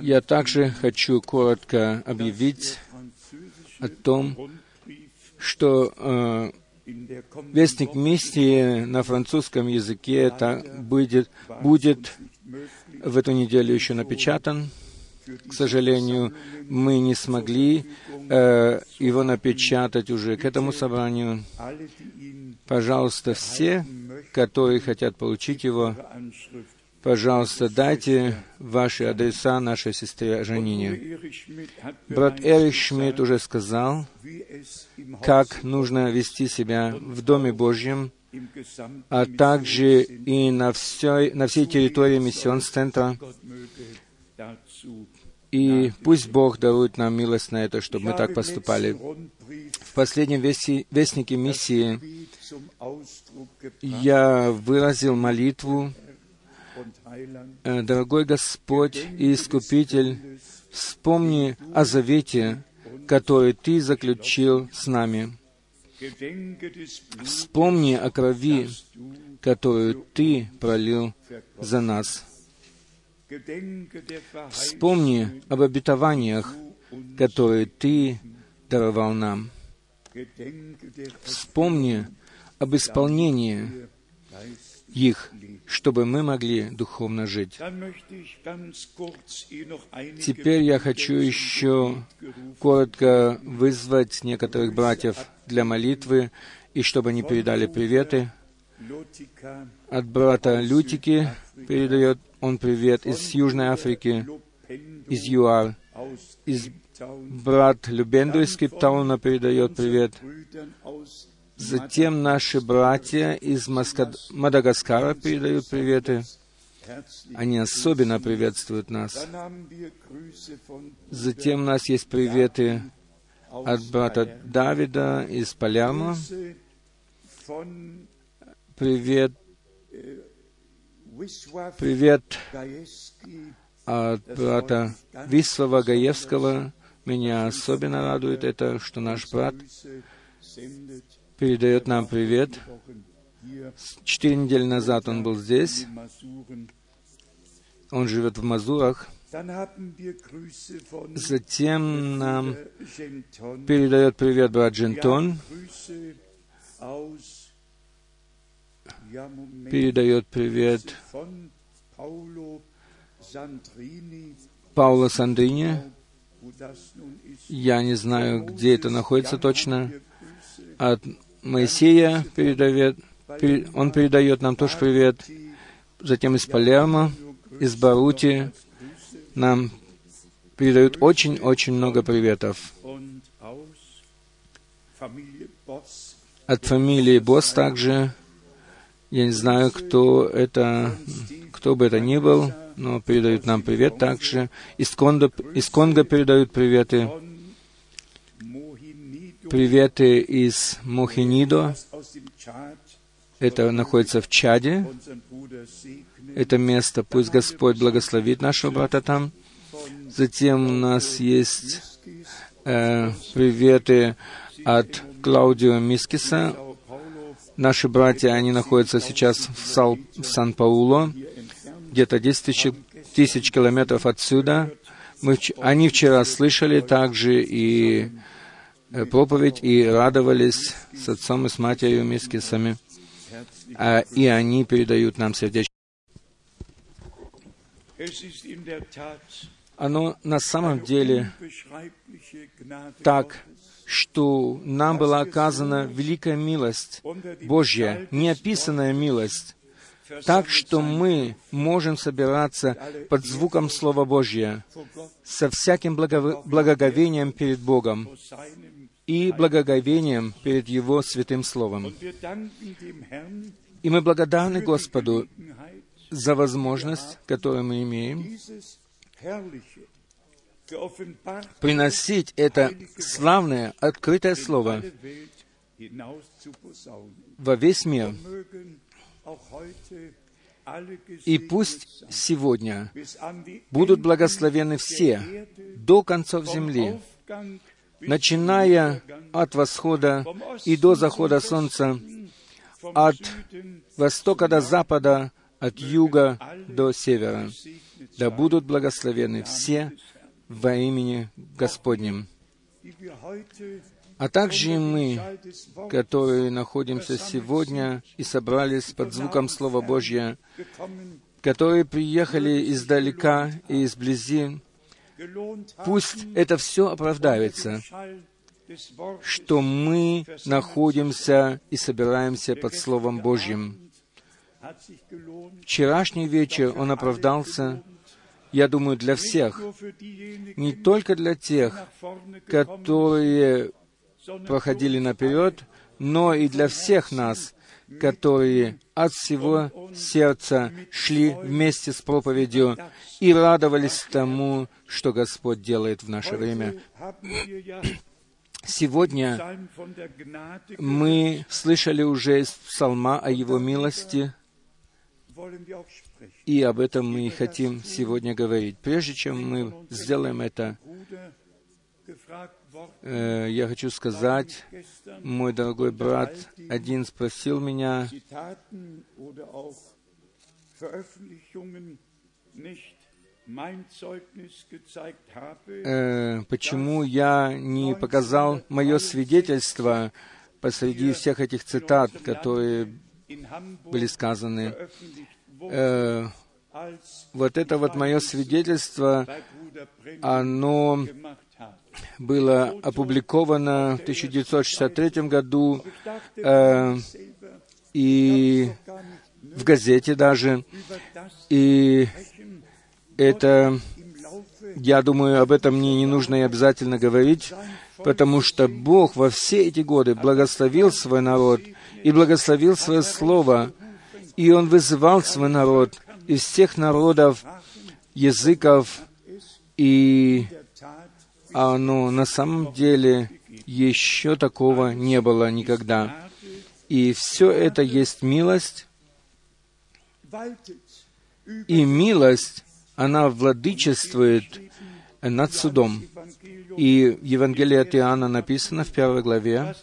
Я также хочу коротко объявить о том, что э, Вестник миссии на французском языке это будет, будет в эту неделю еще напечатан. К сожалению, мы не смогли э, его напечатать уже к этому собранию. Пожалуйста, все, которые хотят получить его, пожалуйста, дайте ваши адреса нашей сестре Жанине. Брат Эрих Шмидт уже сказал, как нужно вести себя в Доме Божьем, а также и на всей, на всей территории миссион-центра. И пусть Бог дарует нам милость на это, чтобы мы так поступали. В последнем вестнике миссии я выразил молитву, «Э, «Дорогой Господь и Искупитель, вспомни о завете, который Ты заключил с нами. Вспомни о крови, которую Ты пролил за нас. Вспомни об обетованиях, которые Ты даровал нам. Вспомни об исполнении их, чтобы мы могли духовно жить. Теперь я хочу еще коротко вызвать некоторых братьев для молитвы, и чтобы они передали приветы. От брата Лютики передает он привет из Южной Африки, из ЮАР. Из брат Любенду из Кейптауна передает привет. Затем наши братья из. Мадагаскара передают приветы. Они особенно приветствуют нас. Затем у нас есть приветы от брата Давида из Палермо. Привет. Привет от брата Вислава Гаевского. Меня особенно радует это, что наш брат передает нам привет. Четыре недели назад он был здесь. Он живет в Мазурах. Затем нам передает привет брат Джентон. Передает привет Паула Сандрини. Я не знаю, где это находится точно. От Моисея передает, он передает нам тоже привет. Затем из Палермо, из Барути нам передают очень-очень много приветов. От фамилии Босс также. Я не знаю, кто это, кто бы это ни был, но передают нам привет также. Из Конго, из Конго передают приветы приветы из Мохинидо. Это находится в Чаде. Это место, пусть Господь благословит нашего брата там. Затем у нас есть э, приветы от Клаудио Мискиса. Наши братья, они находятся сейчас в, Сал, в Сан-Пауло, где-то 10 тысяч, тысяч километров отсюда. Мы, они вчера слышали также и проповедь и радовались с отцом и с матерью Мискисами, а, и они передают нам сердечко. Оно на самом деле так, что нам была оказана великая милость Божья, неописанная милость, так что мы можем собираться под звуком Слова Божьего со всяким благоговением перед Богом, и благоговением перед Его святым Словом. И мы благодарны Господу за возможность, которую мы имеем, приносить это славное, открытое Слово во весь мир. И пусть сегодня будут благословены все до концов земли, начиная от восхода и до захода солнца, от востока до запада, от юга до севера. Да будут благословены все во имени Господнем. А также и мы, которые находимся сегодня и собрались под звуком Слова Божьего, которые приехали издалека и изблизи, пусть это все оправдается, что мы находимся и собираемся под Словом Божьим. Вчерашний вечер он оправдался, я думаю, для всех, не только для тех, которые проходили наперед, но и для всех нас, которые от всего сердца шли вместе с проповедью и радовались тому, что Господь делает в наше время. Сегодня мы слышали уже из псалма о Его милости, и об этом мы хотим сегодня говорить. Прежде чем мы сделаем это, э, я хочу сказать, мой дорогой брат один спросил меня, э, почему я не показал мое свидетельство посреди всех этих цитат, которые были сказаны. Э, вот это вот мое свидетельство, оно было опубликовано в 1963 году э, и в газете даже. И это, я думаю, об этом мне не нужно и обязательно говорить, потому что Бог во все эти годы благословил свой народ и благословил свое слово, и Он вызывал свой народ из всех народов, языков, и оно на самом деле еще такого не было никогда. И все это есть милость, и милость, она владычествует над судом. И в Евангелии от Иоанна написано в первой главе,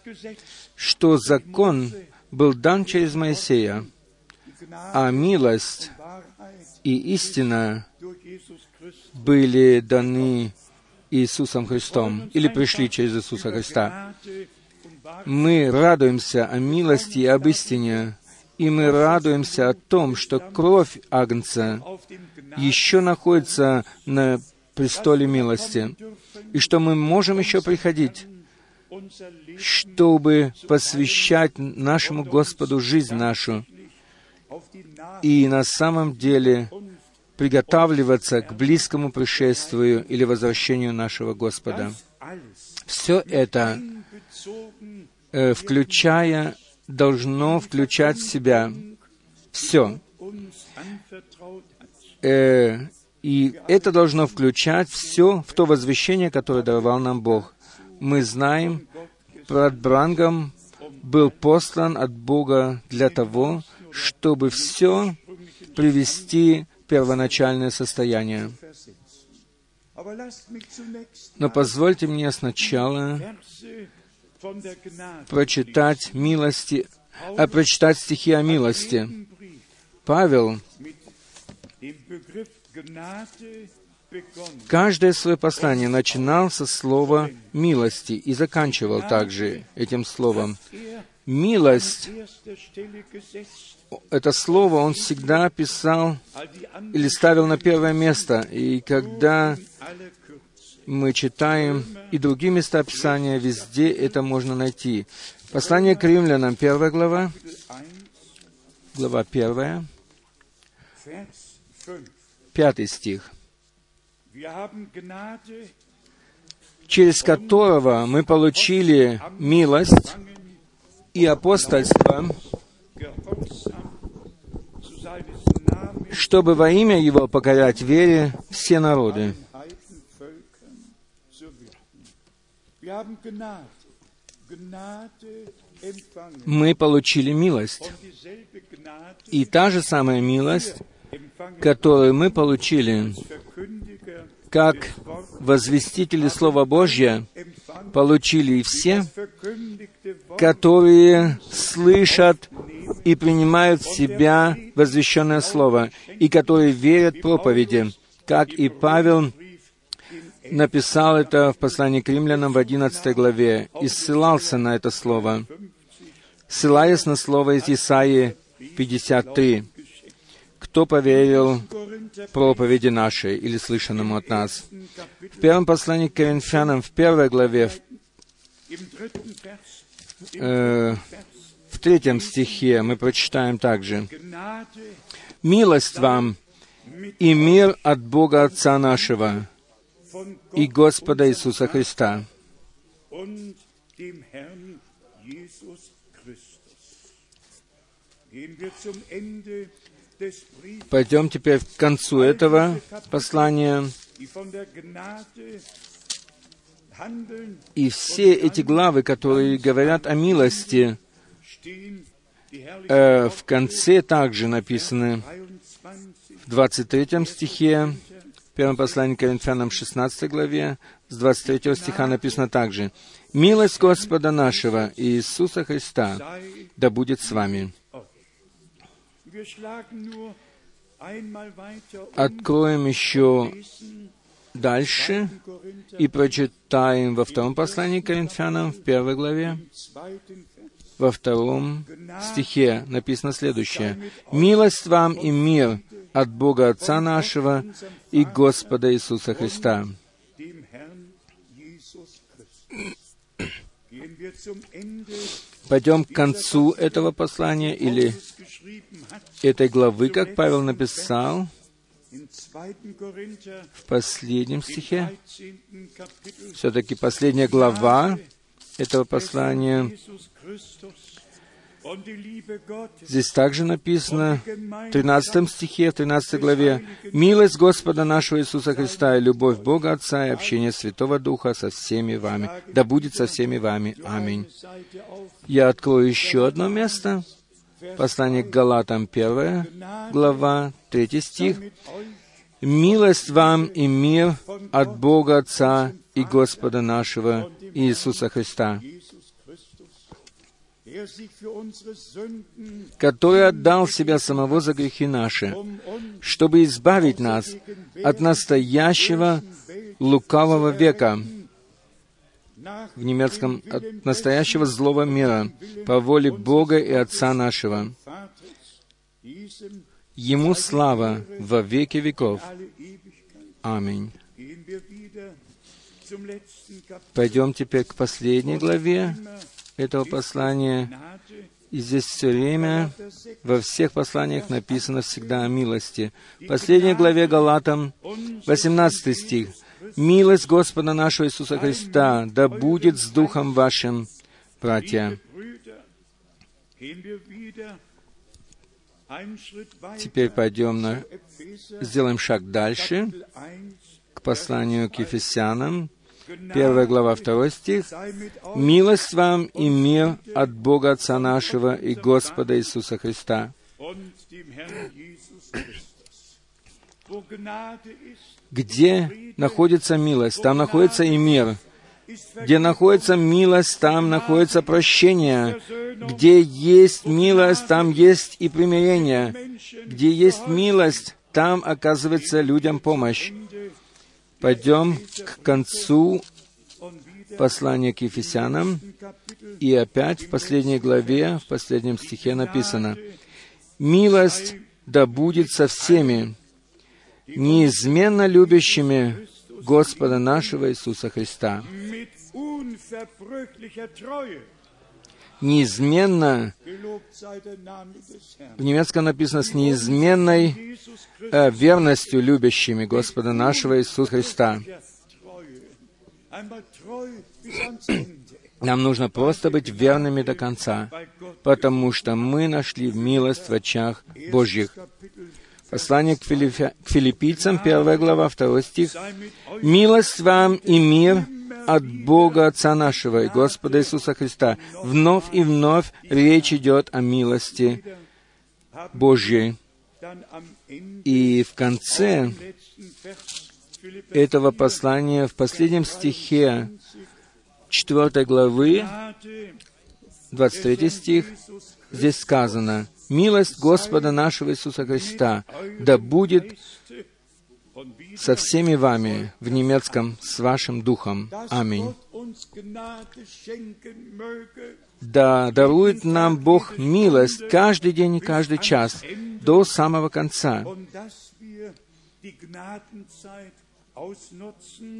что закон был дан через Моисея, а милость и истина были даны Иисусом Христом или пришли через Иисуса Христа. Мы радуемся о милости и об истине, и мы радуемся о том, что кровь Агнца еще находится на престоле милости, и что мы можем еще приходить, чтобы посвящать нашему Господу жизнь нашу, и на самом деле приготавливаться к близкому пришествию или возвращению нашего Господа. Все это, э, включая, должно включать в себя все. Э, и это должно включать все в то возвещение, которое даровал нам Бог. Мы знаем, брат Брангам был послан от Бога для того, чтобы все привести первоначальное состояние. Но позвольте мне сначала прочитать милости, а прочитать стихи о милости. Павел каждое свое послание начинал со слова «милости» и заканчивал также этим словом. Милость это слово он всегда писал или ставил на первое место. И когда мы читаем и другие места Писания, везде это можно найти. Послание к римлянам, первая глава, глава первая, пятый стих, через которого мы получили милость и апостольство, чтобы во имя Его покорять вере все народы. Мы получили милость. И та же самая милость, которую мы получили, как возвестители Слова Божьего, получили все, которые слышат и принимают в себя возвещенное Слово, и которые верят проповеди, как и Павел написал это в послании к римлянам в 11 главе и ссылался на это слово, ссылаясь на слово из Исаии 53. «Кто поверил проповеди нашей или слышанному от нас?» В первом послании к Коринфянам, в первой главе, в, э, в третьем стихе мы прочитаем также «Милость вам и мир от Бога Отца нашего и Господа Иисуса Христа». Пойдем теперь к концу этого послания. И все эти главы, которые говорят о милости, э, в конце также написаны в 23 стихе, в первом послании к Коринфянам 16 главе, с 23 стиха написано также, «Милость Господа нашего Иисуса Христа да будет с вами». Откроем еще дальше и прочитаем во втором послании к Коринфянам, в первой главе, во втором стихе написано следующее. «Милость вам и мир от Бога Отца нашего и Господа Иисуса Христа». Пойдем к концу этого послания или этой главы, как Павел написал в последнем стихе. Все-таки последняя глава этого послания. Здесь также написано в 13 стихе, в 13 главе, «Милость Господа нашего Иисуса Христа и любовь Бога Отца и общение Святого Духа со всеми вами, да будет со всеми вами. Аминь». Я открою еще одно место, послание к Галатам, 1 глава, 3 стих. «Милость вам и мир от Бога Отца и Господа нашего Иисуса Христа, который отдал Себя самого за грехи наши, чтобы избавить нас от настоящего лукавого века, в немецком от настоящего злого мира, по воле Бога и Отца нашего. Ему слава во веки веков. Аминь. Пойдем теперь к последней главе этого послания. И здесь все время, во всех посланиях написано всегда о милости. В последней главе Галатам, 18 стих. «Милость Господа нашего Иисуса Христа да будет с Духом вашим, братья». Теперь пойдем на... сделаем шаг дальше, к посланию к Ефесянам, первая глава, второй стих. «Милость вам и мир от Бога Отца нашего и Господа Иисуса Христа». Где находится милость, там находится и мир. Где находится милость, там находится прощение. Где есть милость, там есть и примирение. Где есть милость, там оказывается людям помощь. Пойдем к концу послания к Ефесянам, и опять в последней главе, в последнем стихе написано, «Милость да будет со всеми, неизменно любящими Господа нашего Иисуса Христа». Неизменно, в немецком написано, с неизменной э, верностью любящими Господа нашего Иисуса Христа. Нам нужно просто быть верными до конца, потому что мы нашли милость в очах Божьих. Послание к, Филиппи... к филиппийцам, первая глава, второй стих. «Милость вам и мир от Бога Отца нашего и Господа Иисуса Христа». Вновь и вновь речь идет о милости Божьей. И в конце этого послания, в последнем стихе 4 главы, 23 стих, здесь сказано, «Милость Господа нашего Иисуса Христа да будет со всеми вами в немецком с вашим духом. Аминь. Да дарует нам Бог милость каждый день и каждый час до самого конца.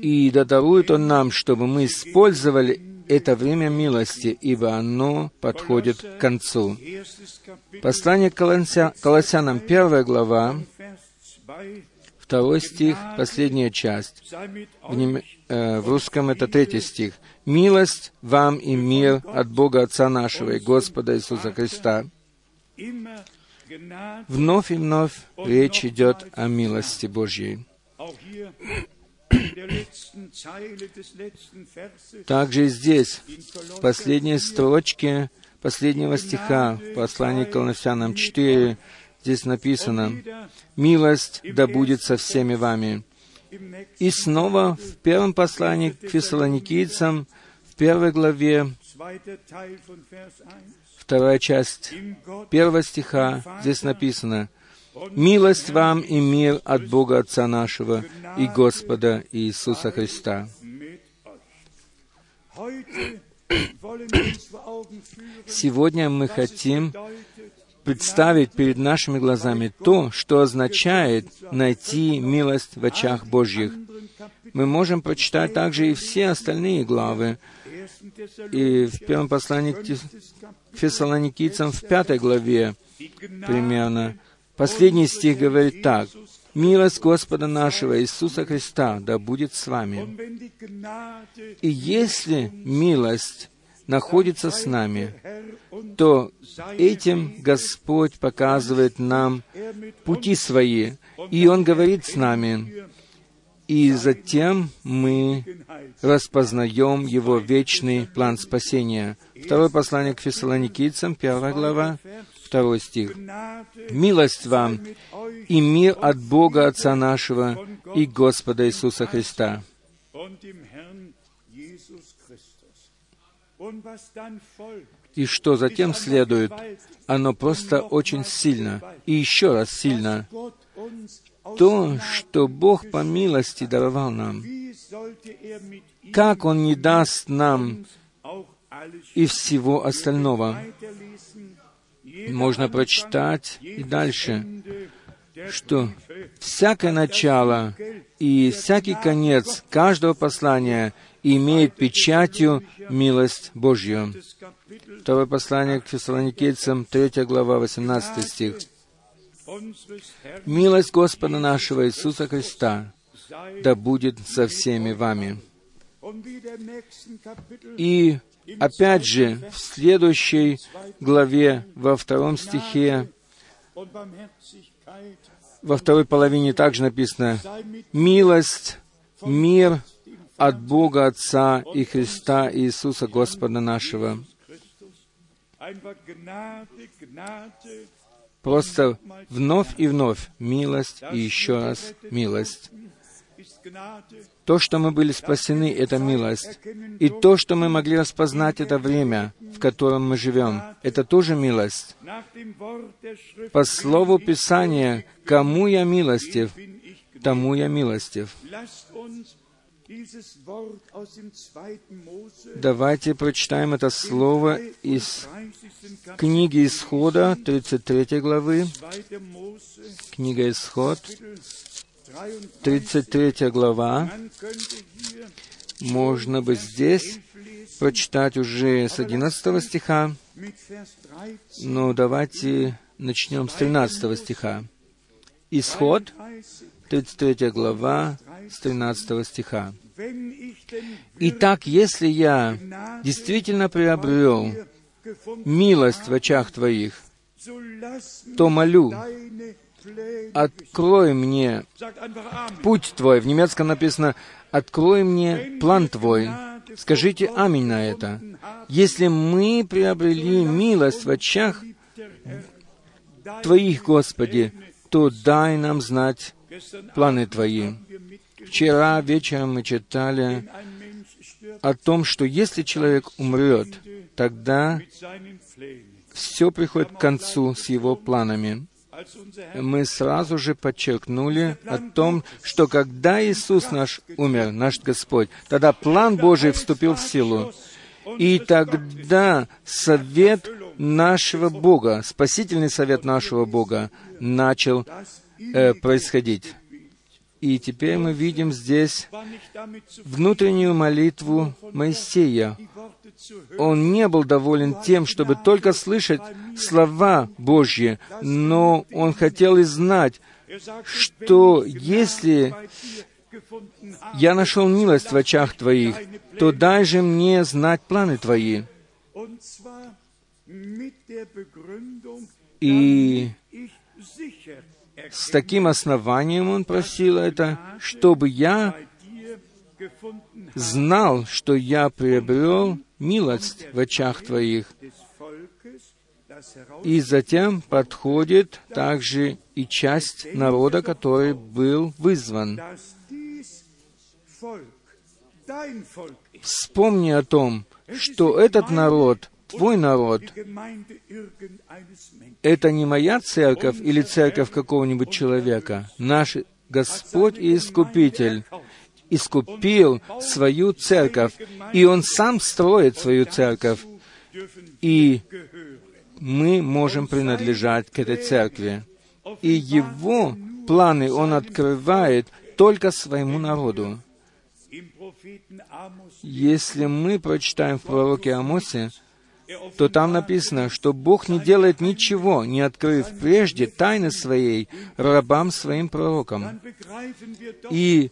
И да дарует Он нам, чтобы мы использовали это время милости, ибо оно подходит к концу. Послание к Колоссянам, первая глава, второй стих, последняя часть. В, нем, э, в русском это третий стих. «Милость вам и мир от Бога Отца нашего и Господа Иисуса Христа». Вновь и вновь речь идет о милости Божьей. Также здесь, в последней строчке последнего стиха в послании к Колоссянам 4, Здесь написано, «Милость да будет со всеми вами». И снова в первом послании к фессалоникийцам, в первой главе, вторая часть первого стиха, здесь написано, «Милость вам и мир от Бога Отца нашего и Господа Иисуса Христа». Сегодня мы хотим представить перед нашими глазами то, что означает найти милость в очах Божьих. Мы можем прочитать также и все остальные главы. И в первом послании к фессалоникийцам в пятой главе примерно. Последний стих говорит так. «Милость Господа нашего Иисуса Христа да будет с вами». И если милость находится с нами, то этим Господь показывает нам пути свои, и Он говорит с нами, и затем мы распознаем Его вечный план спасения. Второе послание к фессалоникийцам, первая глава, второй стих. «Милость вам и мир от Бога Отца нашего и Господа Иисуса Христа». И что затем следует, оно просто очень сильно, и еще раз сильно. То, что Бог по милости даровал нам, как Он не даст нам и всего остального. Можно прочитать и дальше, что всякое начало и всякий конец каждого послания имеет печатью милость Божью. Второе послание к фессалоникийцам, 3 глава, 18 стих. «Милость Господа нашего Иисуса Христа да будет со всеми вами». И опять же, в следующей главе, во втором стихе, во второй половине также написано «Милость, мир от Бога Отца и Христа Иисуса Господа нашего». Просто вновь и вновь милость и еще раз милость. То, что мы были спасены, это милость. И то, что мы могли распознать это время, в котором мы живем, это тоже милость. По слову Писания, кому я милостив, тому я милостив. Давайте прочитаем это слово из книги Исхода, 33 главы. Книга Исход, 33 глава. Можно бы здесь прочитать уже с 11 стиха, но давайте начнем с 13 стиха. Исход, 33 глава, с 13 стиха. «Итак, если я действительно приобрел милость в очах Твоих, то молю, открой мне путь Твой. В немецком написано «Открой мне план Твой». Скажите «Аминь» на это. Если мы приобрели милость в очах Твоих, Господи, то дай нам знать планы Твои. Вчера вечером мы читали о том, что если человек умрет, тогда все приходит к концу с Его планами. Мы сразу же подчеркнули о том, что когда Иисус наш умер, наш Господь, тогда план Божий вступил в силу. И тогда совет нашего Бога, спасительный совет нашего Бога начал э, происходить. И теперь мы видим здесь внутреннюю молитву Моисея. Он не был доволен тем, чтобы только слышать слова Божьи, но он хотел и знать, что если я нашел милость в очах Твоих, то дай же мне знать планы Твои. И с таким основанием он просил это, чтобы я знал, что я приобрел милость в очах Твоих. И затем подходит также и часть народа, который был вызван. Вспомни о том, что этот народ твой народ. Это не моя церковь или церковь какого-нибудь человека. Наш Господь и Искупитель искупил свою церковь, и Он сам строит свою церковь, и мы можем принадлежать к этой церкви. И Его планы Он открывает только своему народу. Если мы прочитаем в пророке Амосе, то там написано, что Бог не делает ничего, не открыв прежде тайны своей рабам своим пророкам. И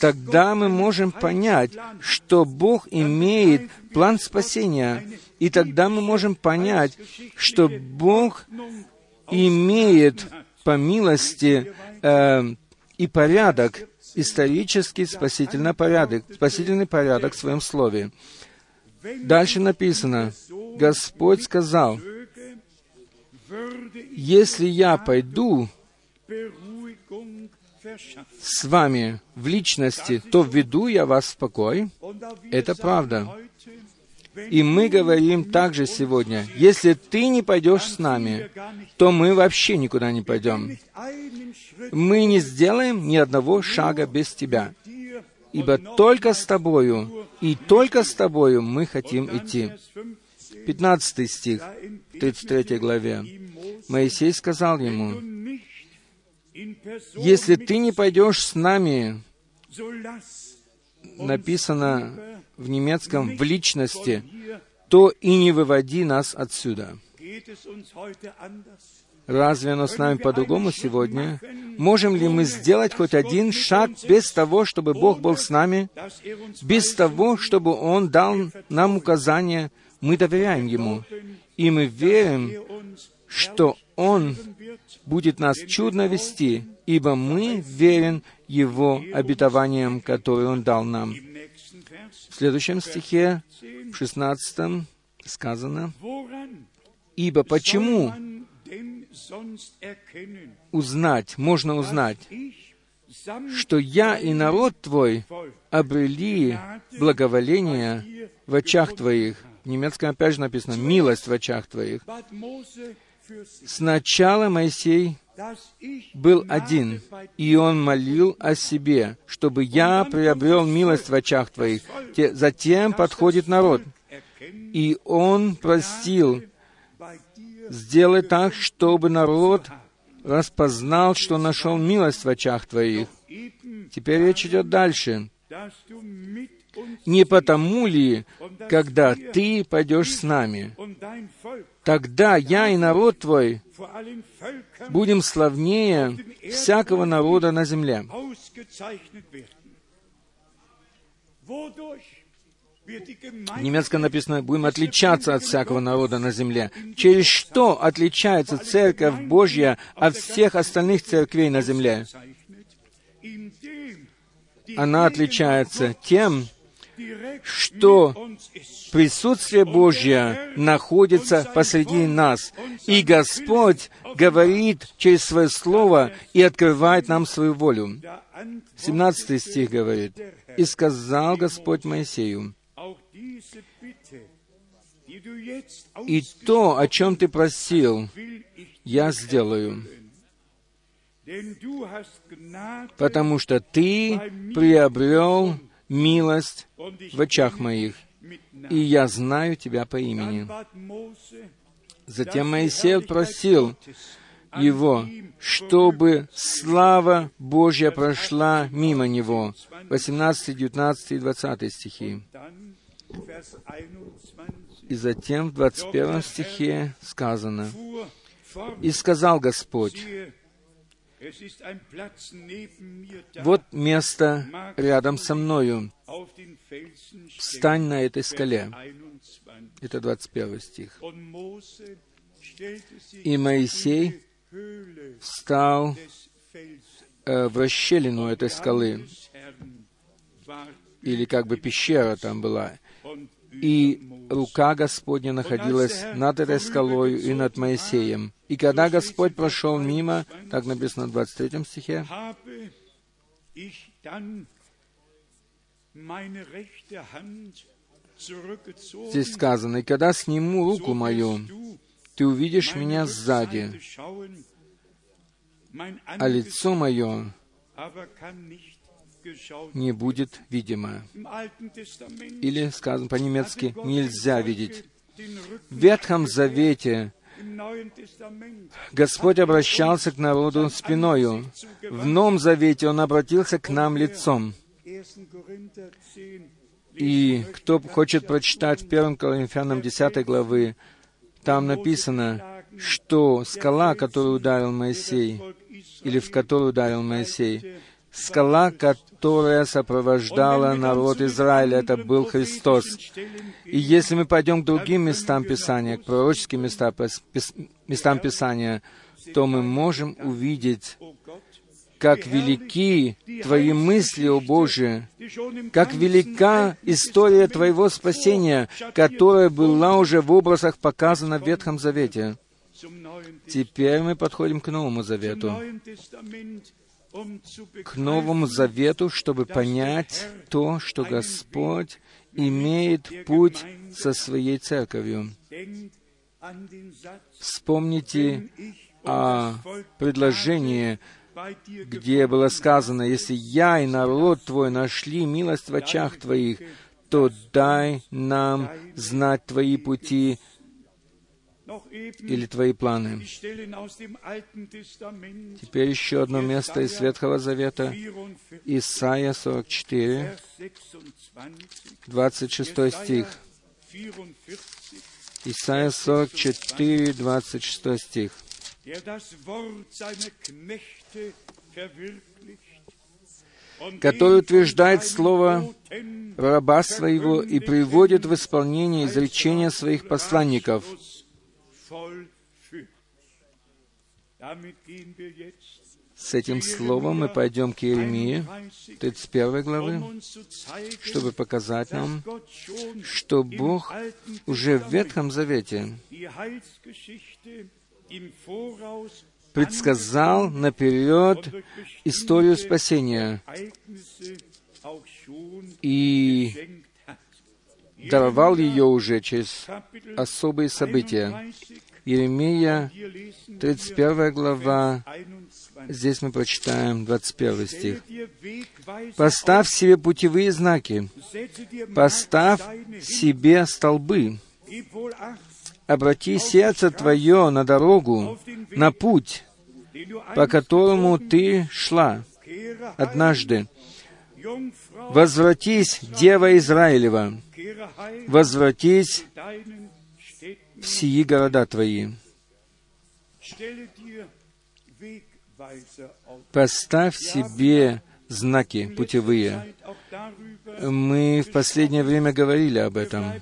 тогда мы можем понять, что Бог имеет план спасения, и тогда мы можем понять, что Бог имеет по милости э, и порядок, исторический спасительный порядок, спасительный порядок в Своем Слове. Дальше написано, Господь сказал, «Если я пойду с вами в личности, то введу я вас в покой». Это правда. И мы говорим также сегодня, если ты не пойдешь с нами, то мы вообще никуда не пойдем. Мы не сделаем ни одного шага без тебя ибо только с Тобою, и только с Тобою мы хотим идти. 15 стих, 33 главе. Моисей сказал ему, «Если ты не пойдешь с нами, написано в немецком «в личности», то и не выводи нас отсюда». Разве оно с нами по-другому сегодня? Можем ли мы сделать хоть один шаг без того, чтобы Бог был с нами? Без того, чтобы Он дал нам указания? Мы доверяем Ему. И мы верим, что Он будет нас чудно вести, ибо мы верим Его обетованиям, которые Он дал нам. В следующем стихе, в 16 сказано, «Ибо почему узнать, можно узнать, что я и народ твой обрели благоволение в очах твоих. В немецком опять же написано «милость в очах твоих». Сначала Моисей был один, и он молил о себе, чтобы я приобрел милость в очах твоих. Затем подходит народ, и он просил Сделай так, чтобы народ распознал, что нашел милость в очах Твоих. Теперь речь идет дальше. Не потому ли, когда Ты пойдешь с нами, тогда я и народ Твой будем славнее всякого народа на земле. В немецком написано, будем отличаться от всякого народа на земле. Через что отличается Церковь Божья от всех остальных церквей на земле? Она отличается тем, что присутствие Божье находится посреди нас, и Господь говорит через Свое Слово и открывает нам свою волю. 17 стих говорит, «И сказал Господь Моисею, И то, о чем ты просил, я сделаю. Потому что ты приобрел милость в очах моих, и я знаю тебя по имени. Затем Моисей просил его, чтобы слава Божья прошла мимо него. 18, 19 и 20 стихи. И затем в 21 стихе сказано, «И сказал Господь, вот место рядом со мною. Встань на этой скале. Это 21 стих. И Моисей встал э, в расщелину этой скалы, или как бы пещера там была, и рука Господня находилась над этой скалой и над Моисеем. И когда Господь прошел мимо, так написано в 23 стихе, здесь сказано, «И когда сниму руку мою, ты увидишь меня сзади, а лицо мое не будет видимо. Или, сказано по-немецки, нельзя видеть. В Ветхом Завете Господь обращался к народу спиною. В Новом Завете Он обратился к нам лицом. И кто хочет прочитать в 1 Коринфянам 10 главы, там написано, что скала, которую ударил Моисей, или в которую ударил Моисей, скала, которая сопровождала народ Израиля, это был Христос. И если мы пойдем к другим местам Писания, к пророческим местам, Писания, то мы можем увидеть, как велики Твои мысли, о Боже, как велика история Твоего спасения, которая была уже в образах показана в Ветхом Завете. Теперь мы подходим к Новому Завету к Новому Завету, чтобы понять то, что Господь имеет путь со своей церковью. Вспомните о предложении, где было сказано, «Если я и народ твой нашли милость в очах твоих, то дай нам знать твои пути или твои планы. Теперь еще одно место из Ветхого Завета. Исайя 44, 26 стих. Исайя 44, 26 стих. который утверждает слово раба своего и приводит в исполнение изречения своих посланников. С этим словом мы пойдем к Иеремии, 31 главы, чтобы показать нам, что Бог уже в Ветхом Завете предсказал наперед историю спасения. И даровал ее уже через особые события. Иеремия, 31 глава, здесь мы прочитаем 21 стих. «Поставь себе путевые знаки, поставь себе столбы, обрати сердце твое на дорогу, на путь, по которому ты шла однажды. Возвратись, Дева Израилева, возвратись в сии города твои. Поставь себе знаки путевые. Мы в последнее время говорили об этом,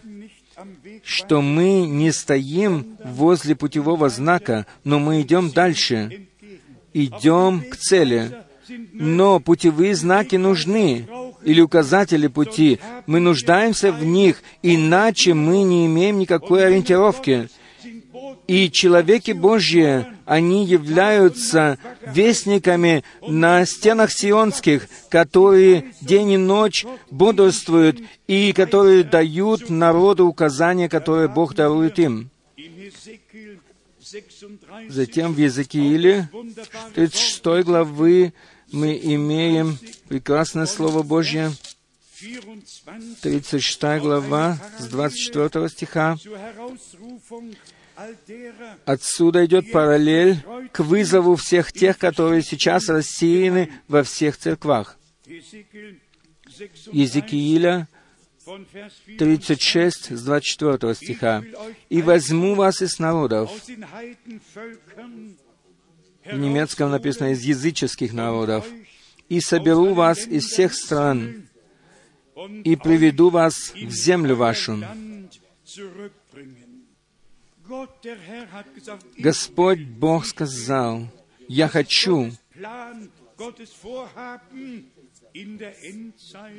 что мы не стоим возле путевого знака, но мы идем дальше, идем к цели. Но путевые знаки нужны, или указатели пути. Мы нуждаемся в них, иначе мы не имеем никакой ориентировки. И человеки Божьи, они являются вестниками на стенах сионских, которые день и ночь бодрствуют и которые дают народу указания, которые Бог дарует им. Затем в Езекииле 36 главы мы имеем прекрасное Слово Божье, 36 глава с 24 стиха. Отсюда идет параллель к вызову всех тех, которые сейчас рассеяны во всех церквах. Езекииля 36, с 24 стиха. «И возьму вас из народов». В немецком написано «из языческих народов». «И соберу вас из всех стран, и приведу вас в землю вашу». Господь Бог сказал, «Я хочу,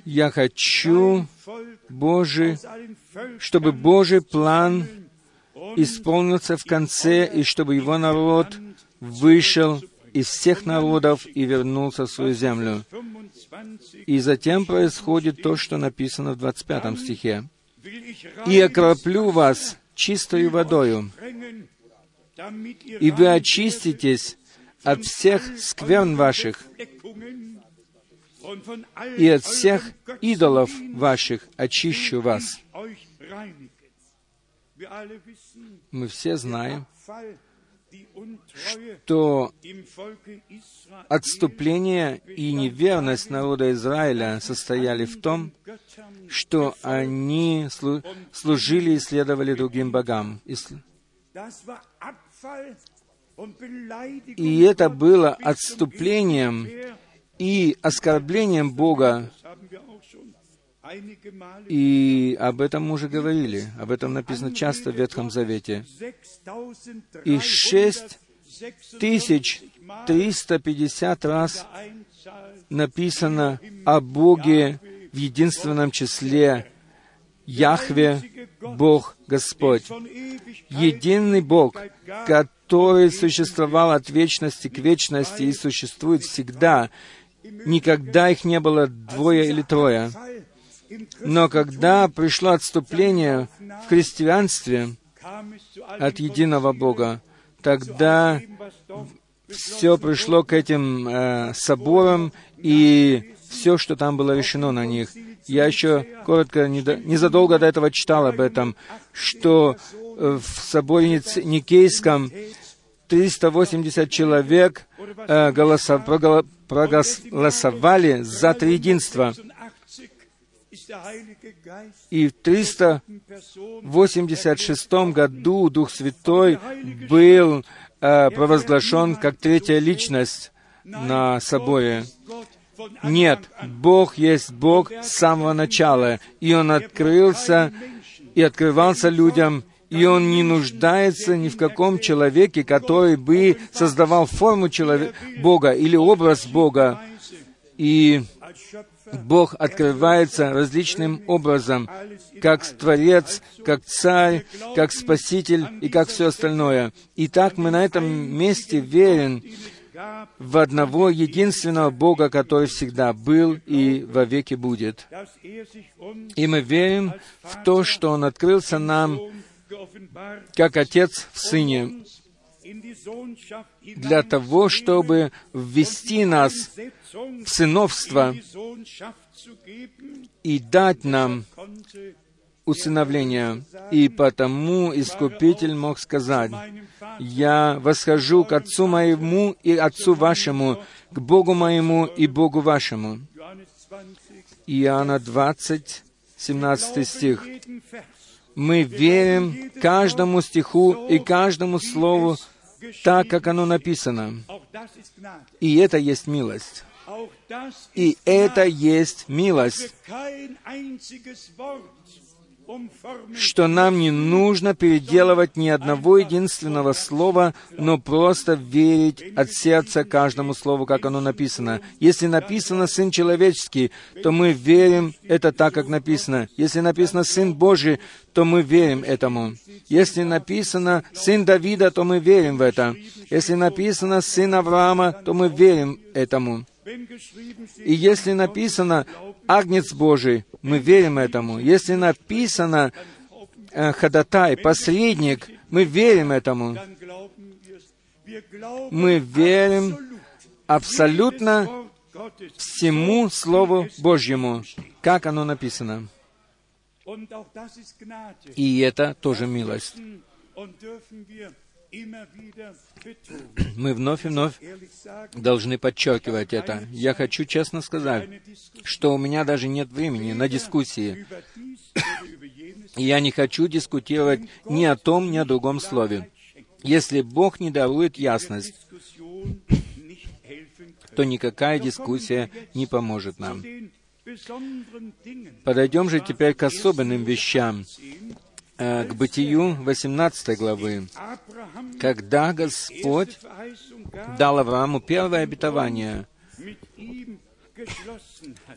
я хочу Божий, чтобы Божий план исполнился в конце, и чтобы его народ вышел из всех народов и вернулся в свою землю. И затем происходит то, что написано в 25 стихе. «И окроплю вас чистою водою, и вы очиститесь от всех скверн ваших, и от всех идолов ваших очищу вас. Мы все знаем, что отступление и неверность народа Израиля состояли в том, что они служили и следовали другим богам. И это было отступлением и оскорблением Бога. И об этом мы уже говорили, об этом написано часто в Ветхом Завете. И шесть тысяч триста пятьдесят раз написано о Боге в единственном числе Яхве, Бог Господь. Единый Бог, который существовал от вечности к вечности и существует всегда, Никогда их не было двое или трое. Но когда пришло отступление в христианстве от единого Бога, тогда все пришло к этим э, соборам, и все, что там было решено на них. Я еще коротко, незадолго до этого читал об этом, что в соборе Никейском 380 человек э, голосов, проголосовали за триединство. И в 386 году Дух Святой был э, провозглашен как третья личность на соборе. Нет, Бог есть Бог с самого начала, и Он открылся и открывался людям и он не нуждается ни в каком человеке, который бы создавал форму человека, Бога или образ Бога. И Бог открывается различным образом, как Творец, как Царь, как Спаситель и как все остальное. И так мы на этом месте верим в одного единственного Бога, который всегда был и вовеки будет. И мы верим в то, что Он открылся нам как Отец в Сыне, для того, чтобы ввести нас в сыновство и дать нам усыновление. И потому Искупитель мог сказать, «Я восхожу к Отцу моему и Отцу вашему, к Богу моему и Богу вашему». Иоанна 20, 17 стих мы верим каждому стиху и каждому слову так, как оно написано. И это есть милость. И это есть милость. Что нам не нужно переделывать ни одного единственного слова, но просто верить от сердца каждому слову, как оно написано. Если написано «Сын человеческий», то мы верим это так, как написано. Если написано «Сын Божий», то мы верим этому. Если написано «Сын Давида», то мы верим в это. Если написано «Сын Авраама», то мы верим этому. И если написано «Агнец Божий», мы верим этому. Если написано э, «Ходатай», «Посредник», мы верим этому. Мы верим абсолютно всему Слову Божьему, как оно написано. И это тоже милость. Мы вновь и вновь должны подчеркивать это. Я хочу честно сказать, что у меня даже нет времени на дискуссии. Я не хочу дискутировать ни о том, ни о другом слове. Если Бог не дарует ясность, то никакая дискуссия не поможет нам. Подойдем же теперь к особенным вещам, к Бытию 18 главы, когда Господь дал Аврааму первое обетование,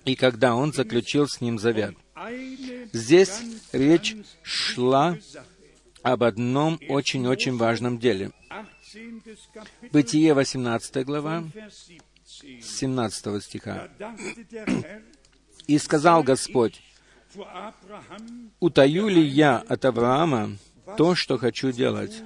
и когда Он заключил с ним завет. Здесь речь шла об одном очень-очень важном деле. Бытие 18 глава, 17 стиха. «И сказал Господь, утаю ли я от Авраама то, что хочу делать?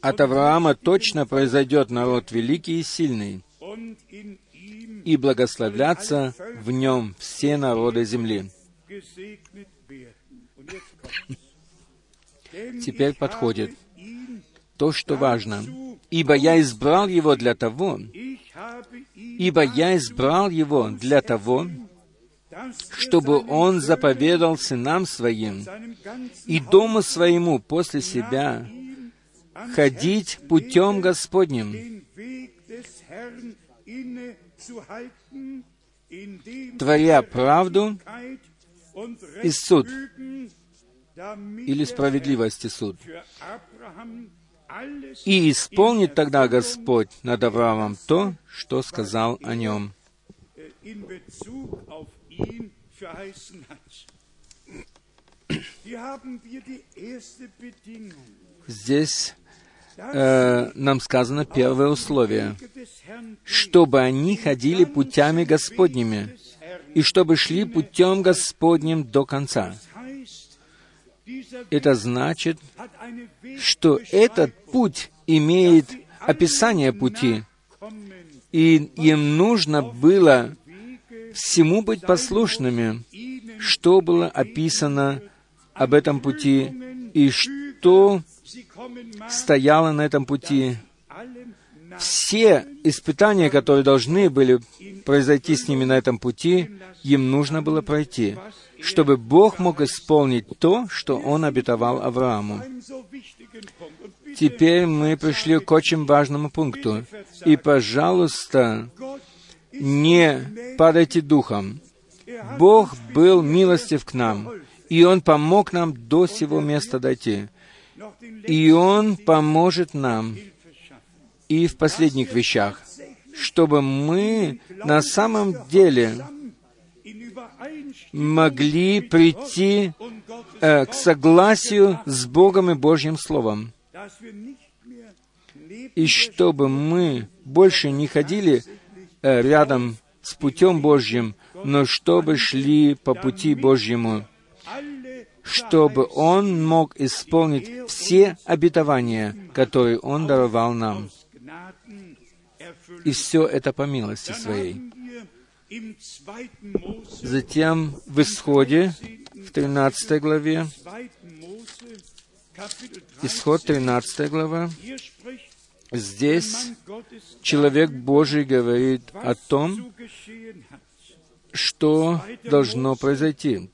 От Авраама точно произойдет народ великий и сильный, и благословлятся в нем все народы земли. Теперь подходит то, что важно. «Ибо я избрал его для того, ибо я избрал его для того, чтобы он заповедал сынам своим и дому своему после себя ходить путем Господним, творя правду и суд, или справедливость и суд. И исполнит тогда Господь над Авраамом то, что сказал о нем. Здесь э, нам сказано первое условие, чтобы они ходили путями Господними, и чтобы шли путем Господним до конца. Это значит, что этот путь имеет описание пути, и им нужно было всему быть послушными, что было описано об этом пути, и что стояло на этом пути. Все испытания, которые должны были произойти с ними на этом пути, им нужно было пройти чтобы Бог мог исполнить то, что Он обетовал Аврааму. Теперь мы пришли к очень важному пункту. И, пожалуйста, не падайте духом. Бог был милостив к нам, и Он помог нам до сего места дойти. И Он поможет нам и в последних вещах, чтобы мы на самом деле могли прийти э, к согласию с Богом и Божьим Словом. И чтобы мы больше не ходили э, рядом с путем Божьим, но чтобы шли по пути Божьему, чтобы Он мог исполнить все обетования, которые Он даровал нам. И все это по милости Своей. Затем в Исходе, в 13 главе, Исход 13 глава, здесь человек Божий говорит о том, что должно произойти.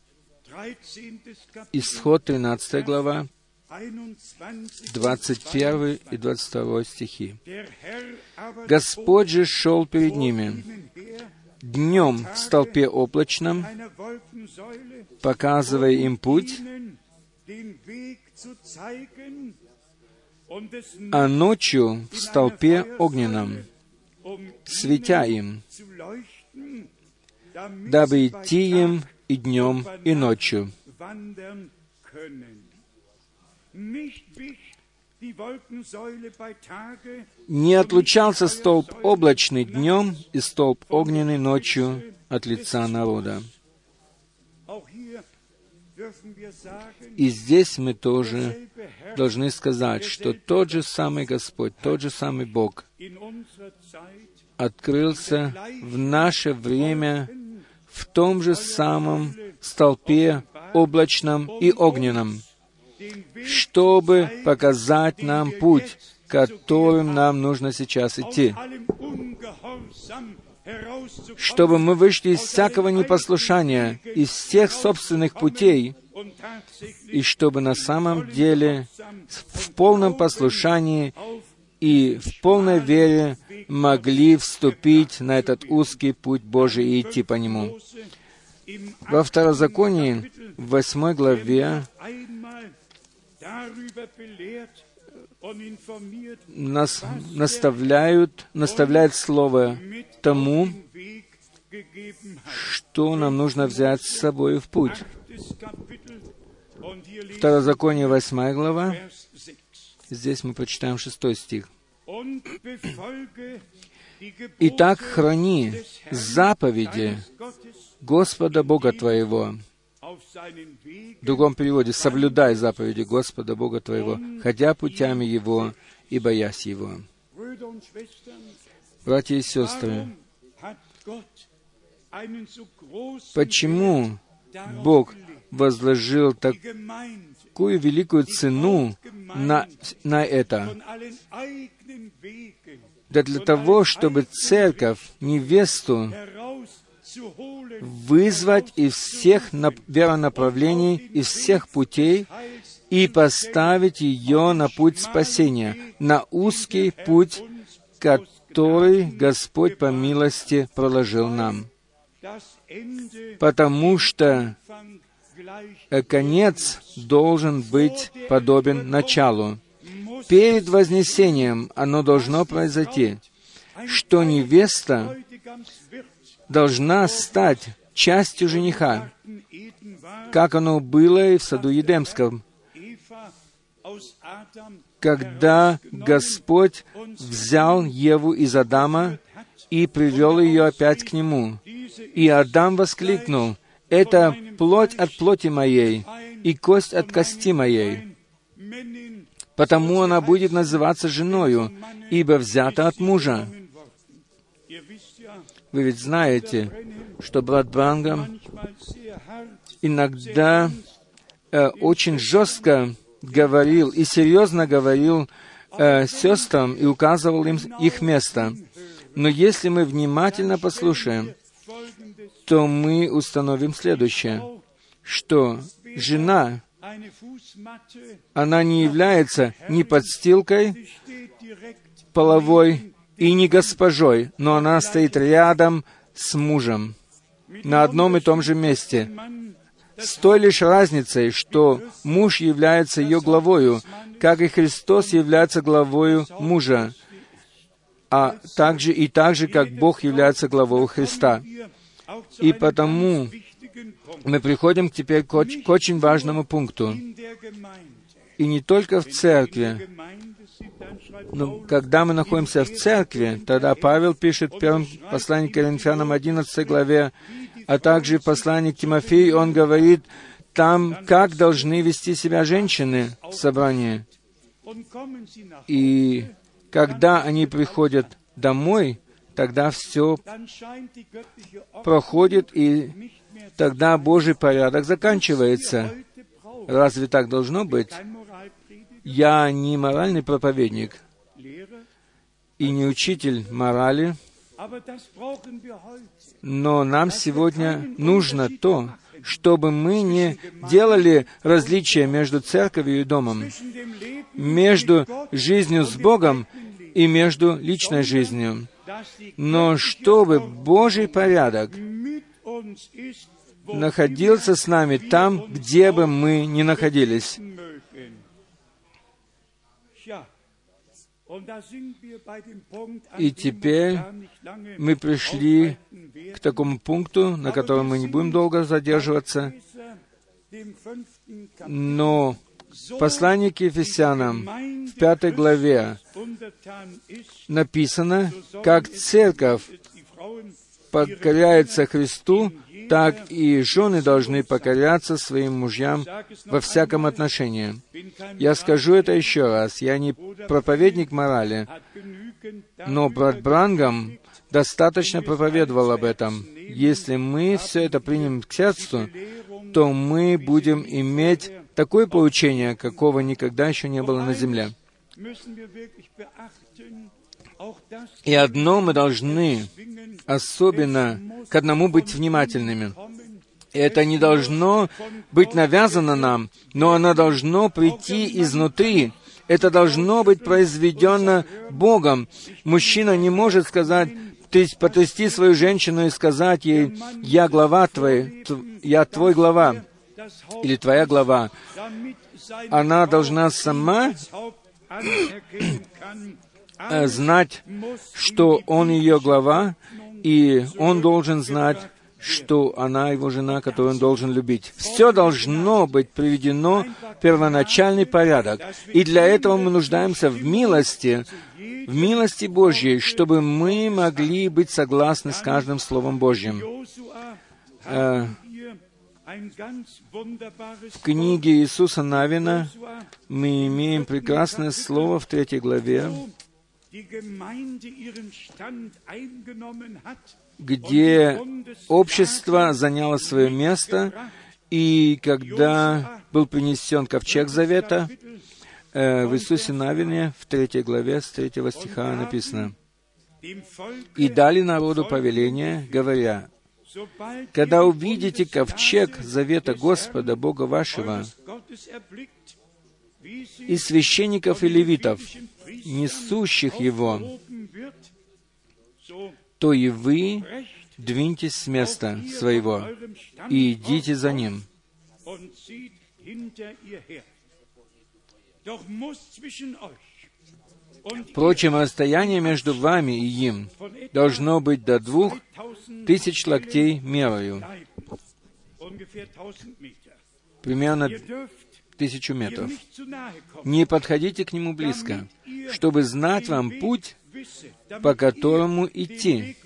Исход 13 глава, 21 и 22 стихи. «Господь же шел перед ними, днем в столпе облачном, показывая им путь, а ночью в столпе огненном, светя им, дабы идти им и днем, и ночью. Не отлучался столб облачный днем и столб огненный ночью от лица народа. И здесь мы тоже должны сказать, что тот же самый Господь, тот же самый Бог открылся в наше время в том же самом столпе облачном и огненном, чтобы показать нам путь, которым нам нужно сейчас идти, чтобы мы вышли из всякого непослушания, из всех собственных путей, и чтобы на самом деле в полном послушании и в полной вере могли вступить на этот узкий путь Божий и идти по нему. Во Второзаконии, в восьмой главе, нас наставляют, наставляет слово тому, что нам нужно взять с собой в путь. Второзаконие, восьмая глава. Здесь мы прочитаем шестой стих. «Итак, храни заповеди Господа Бога твоего». В другом переводе «соблюдай заповеди Господа Бога твоего, ходя путями Его и боясь Его». Братья и сестры, почему Бог возложил такую великую цену на, на это? Да для того, чтобы церковь, невесту, вызвать из всех веронаправлений, из всех путей и поставить ее на путь спасения, на узкий путь, который Господь по милости проложил нам. Потому что конец должен быть подобен началу. Перед вознесением оно должно произойти, что невеста должна стать частью жениха, как оно было и в саду Едемском, когда Господь взял Еву из Адама и привел ее опять к Нему. И Адам воскликнул, «Это плоть от плоти моей и кость от кости моей, потому она будет называться женою, ибо взята от мужа». Вы ведь знаете, что брат Брангам иногда э, очень жестко говорил и серьезно говорил э, сестрам и указывал им их место. Но если мы внимательно послушаем, то мы установим следующее, что жена, она не является ни подстилкой половой, и не госпожой, но она стоит рядом с мужем на одном и том же месте. С той лишь разницей, что муж является ее главою, как и Христос является главою мужа, а также и так же, как Бог является главой Христа. И потому мы приходим теперь к очень важному пункту. И не только в церкви, но когда мы находимся в церкви, тогда Павел пишет в первом послании к Коринфянам 11 главе, а также в послании к Тимофею, он говорит там, как должны вести себя женщины в собрании. И когда они приходят домой, тогда все проходит, и тогда Божий порядок заканчивается. Разве так должно быть? Я не моральный проповедник и не учитель морали, но нам сегодня нужно то, чтобы мы не делали различия между церковью и домом, между жизнью с Богом и между личной жизнью. но чтобы Божий порядок находился с нами там, где бы мы ни находились. И теперь мы пришли к такому пункту, на котором мы не будем долго задерживаться, но послание к Ефесянам в пятой главе написано, как церковь покоряется Христу, так и жены должны покоряться своим мужьям во всяком отношении. Я скажу это еще раз. Я не проповедник морали, но брат Брангам достаточно проповедовал об этом. Если мы все это примем к сердцу, то мы будем иметь такое поучение, какого никогда еще не было на земле. И одно мы должны особенно к одному быть внимательными. Это не должно быть навязано нам, но оно должно прийти изнутри. Это должно быть произведено Богом. Мужчина не может сказать, ты потрясти свою женщину и сказать ей, я глава твой, я твой глава, или твоя глава. Она должна сама знать, что он ее глава, и он должен знать, что она его жена, которую он должен любить. Все должно быть приведено в первоначальный порядок. И для этого мы нуждаемся в милости, в милости Божьей, чтобы мы могли быть согласны с каждым Словом Божьим. Э, в книге Иисуса Навина мы имеем прекрасное слово в третьей главе, где общество заняло свое место, и когда был принесен ковчег Завета, э, в Иисусе Навине, в третьей главе, с третьего стиха написано, «И дали народу повеление, говоря, когда увидите ковчег Завета Господа, Бога вашего, и священников и левитов, несущих его, то и вы двиньтесь с места своего и идите за ним. Впрочем, расстояние между вами и им должно быть до двух тысяч локтей мерою, примерно тысячу метров. Не подходите к нему близко, чтобы знать вам путь, по которому идти.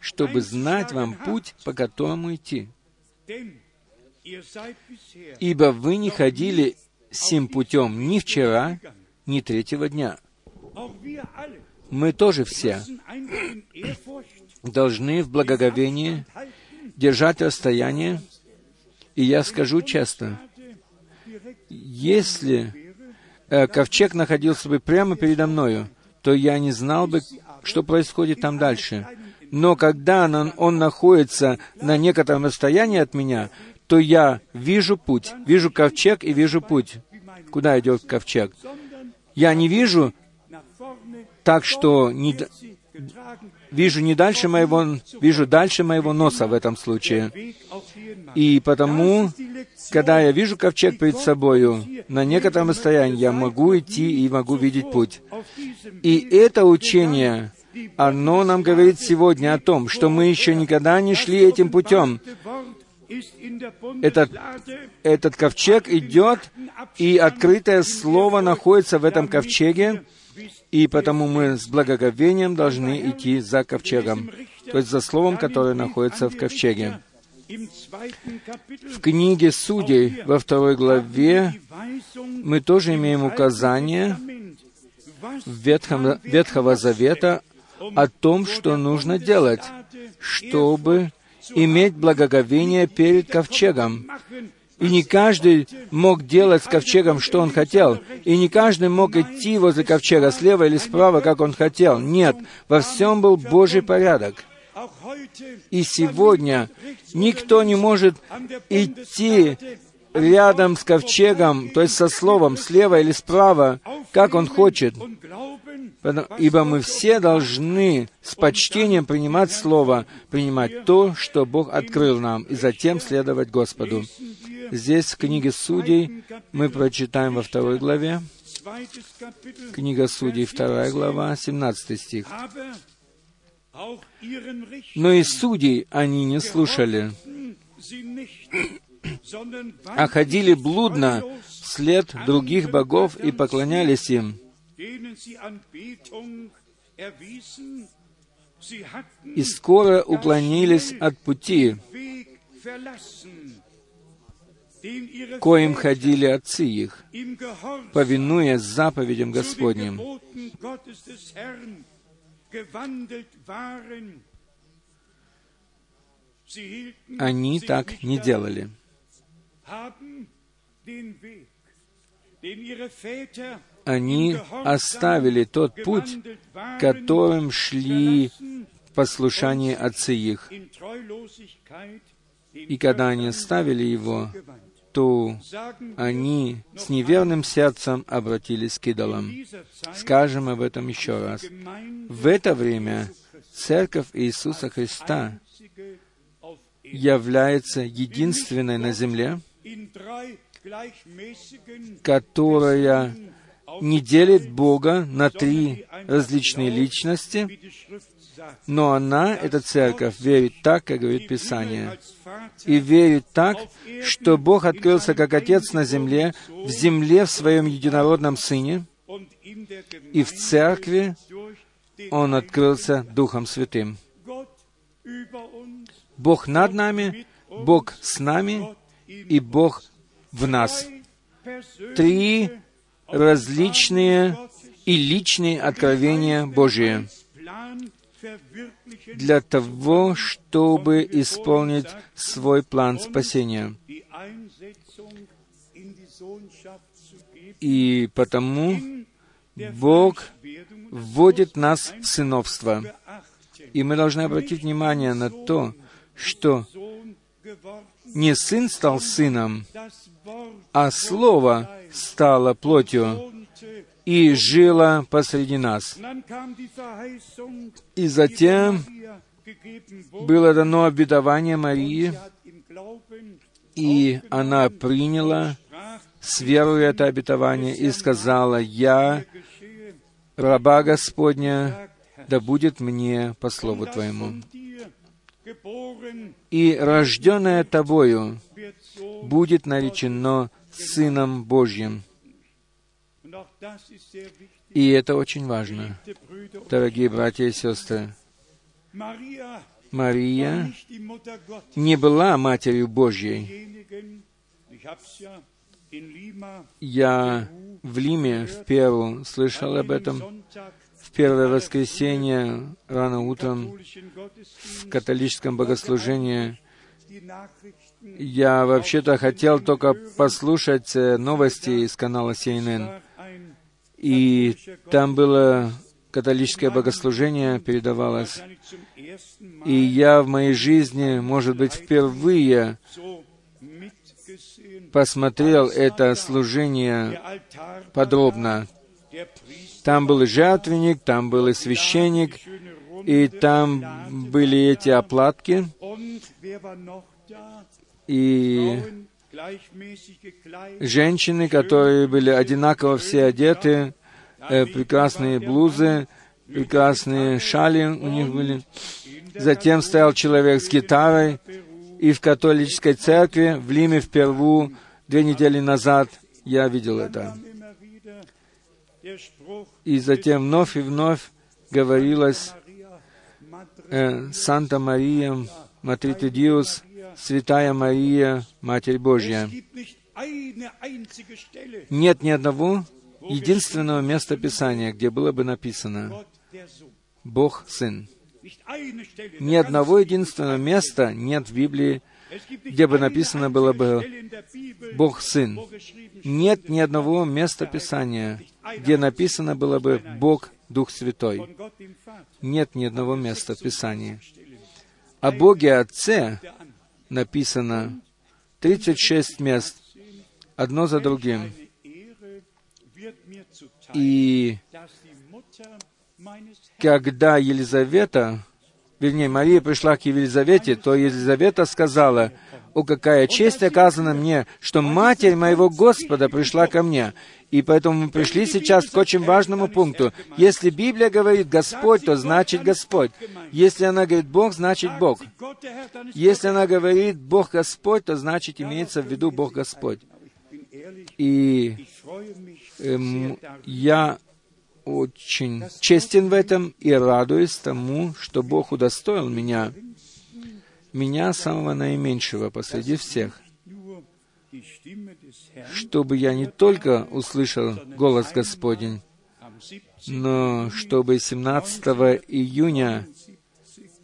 Чтобы знать вам путь, по которому идти. Ибо вы не ходили сим путем ни вчера, ни третьего дня. Мы тоже все должны в благоговении держать расстояние и я скажу часто, если э, ковчег находился бы прямо передо мною, то я не знал бы, что происходит там дальше. Но когда он, он находится на некотором расстоянии от меня, то я вижу путь, вижу ковчег и вижу путь. Куда идет ковчег? Я не вижу так, что не, вижу не дальше моего, вижу дальше моего носа в этом случае. И потому, когда я вижу ковчег перед собою, на некотором расстоянии я могу идти и могу видеть путь. И это учение, оно нам говорит сегодня о том, что мы еще никогда не шли этим путем. Этот, этот ковчег идет, и открытое слово находится в этом ковчеге, и потому мы с благоговением должны идти за ковчегом, то есть за словом, которое находится в ковчеге. В книге Судей во второй главе мы тоже имеем указание Ветхом, Ветхого Завета о том, что нужно делать, чтобы иметь благоговение перед ковчегом. И не каждый мог делать с ковчегом, что он хотел. И не каждый мог идти возле ковчега слева или справа, как он хотел. Нет, во всем был Божий порядок. И сегодня никто не может идти рядом с ковчегом, то есть со словом, слева или справа, как он хочет, Ибо мы все должны с почтением принимать Слово, принимать то, что Бог открыл нам, и затем следовать Господу. Здесь, в книге Судей, мы прочитаем во второй главе, книга Судей, вторая глава, 17 стих. «Но и судей они не слушали, а ходили блудно вслед других богов и поклонялись им, и скоро уклонились от пути, коим ходили отцы их, повинуясь заповедям Господним. Они так не делали. Они оставили тот путь, которым шли в послушании отцы их. И когда они оставили его, то они с неверным сердцем обратились к идолам. Скажем об этом еще раз. В это время Церковь Иисуса Христа является единственной на земле, которая не делит Бога на три различные личности, но она, эта церковь, верит так, как говорит Писание, и верит так, что Бог открылся как Отец на земле, в земле в Своем единородном Сыне, и в церкви Он открылся Духом Святым. Бог над нами, Бог с нами и Бог в нас. Три различные и личные откровения Божие для того, чтобы исполнить свой план спасения. И потому Бог вводит нас в сыновство. И мы должны обратить внимание на то, что не сын стал сыном, а Слово стало плотью и жило посреди нас. И затем было дано обетование Марии, и она приняла с верой это обетование и сказала, «Я, раба Господня, да будет мне по слову Твоему» и рожденное Тобою будет наречено Сыном Божьим. И это очень важно, дорогие братья и сестры. Мария не была Матерью Божьей. Я в Лиме, в Перу, слышал об этом первое воскресенье рано утром в католическом богослужении я вообще-то хотел только послушать э, новости из канала CNN. И там было католическое богослужение, передавалось. И я в моей жизни, может быть, впервые посмотрел это служение подробно. Там был и жертвенник, там был и священник, и там были эти оплатки, и женщины, которые были одинаково все одеты, э, прекрасные блузы, прекрасные шали у них были. Затем стоял человек с гитарой, и в католической церкви в Лиме в Перву две недели назад я видел это. И затем вновь и вновь говорилось э, «Санта Мария, Матрита Диус, Святая Мария, Матерь Божья». Нет ни одного единственного места Писания, где было бы написано «Бог Сын». Ни одного единственного места нет в Библии, где бы написано было бы «Бог Сын». Нет ни одного места Писания, где написано было бы «Бог Дух Святой». Нет ни одного места в Писании. О Боге Отце написано 36 мест, одно за другим. И когда Елизавета, вернее, Мария пришла к Елизавете, то Елизавета сказала, «О, какая честь оказана мне, что Матерь моего Господа пришла ко мне». И поэтому мы пришли сейчас к очень важному пункту. Если Библия говорит «Господь», то значит «Господь». Если она говорит «Бог», значит «Бог». Если она говорит «Бог Господь», то значит имеется в виду Бог Господь. И эм, я очень честен в этом и радуюсь тому, что Бог удостоил меня, меня самого наименьшего посреди всех, чтобы я не только услышал голос Господень, но чтобы 17 июня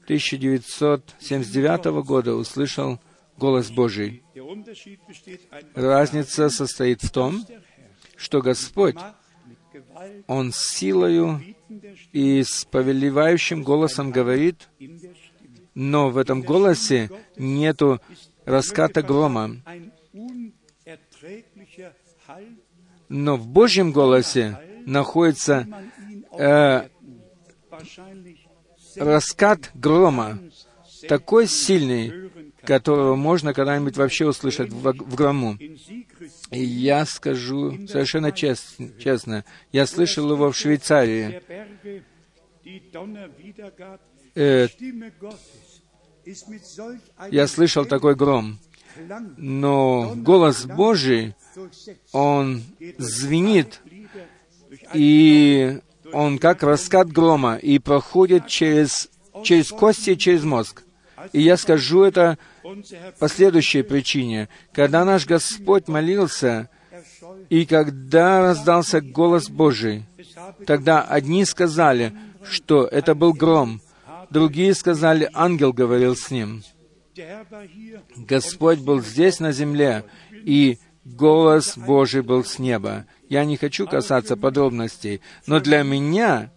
1979 года услышал голос Божий. Разница состоит в том, что Господь, Он силою и с повелевающим голосом говорит, но в этом голосе нету раската грома. Но в Божьем голосе находится э, раскат грома, такой сильный, которого можно когда-нибудь вообще услышать в, в грому. И я скажу совершенно честно, честно, я слышал его в Швейцарии. Э, я слышал такой гром. Но голос Божий, он звенит, и он как раскат грома, и проходит через, через кости через мозг. И я скажу это по следующей причине. Когда наш Господь молился, и когда раздался голос Божий, тогда одни сказали, что это был гром, другие сказали, ангел говорил с ним. Господь был здесь на земле, и голос Божий был с неба. Я не хочу касаться подробностей, но для меня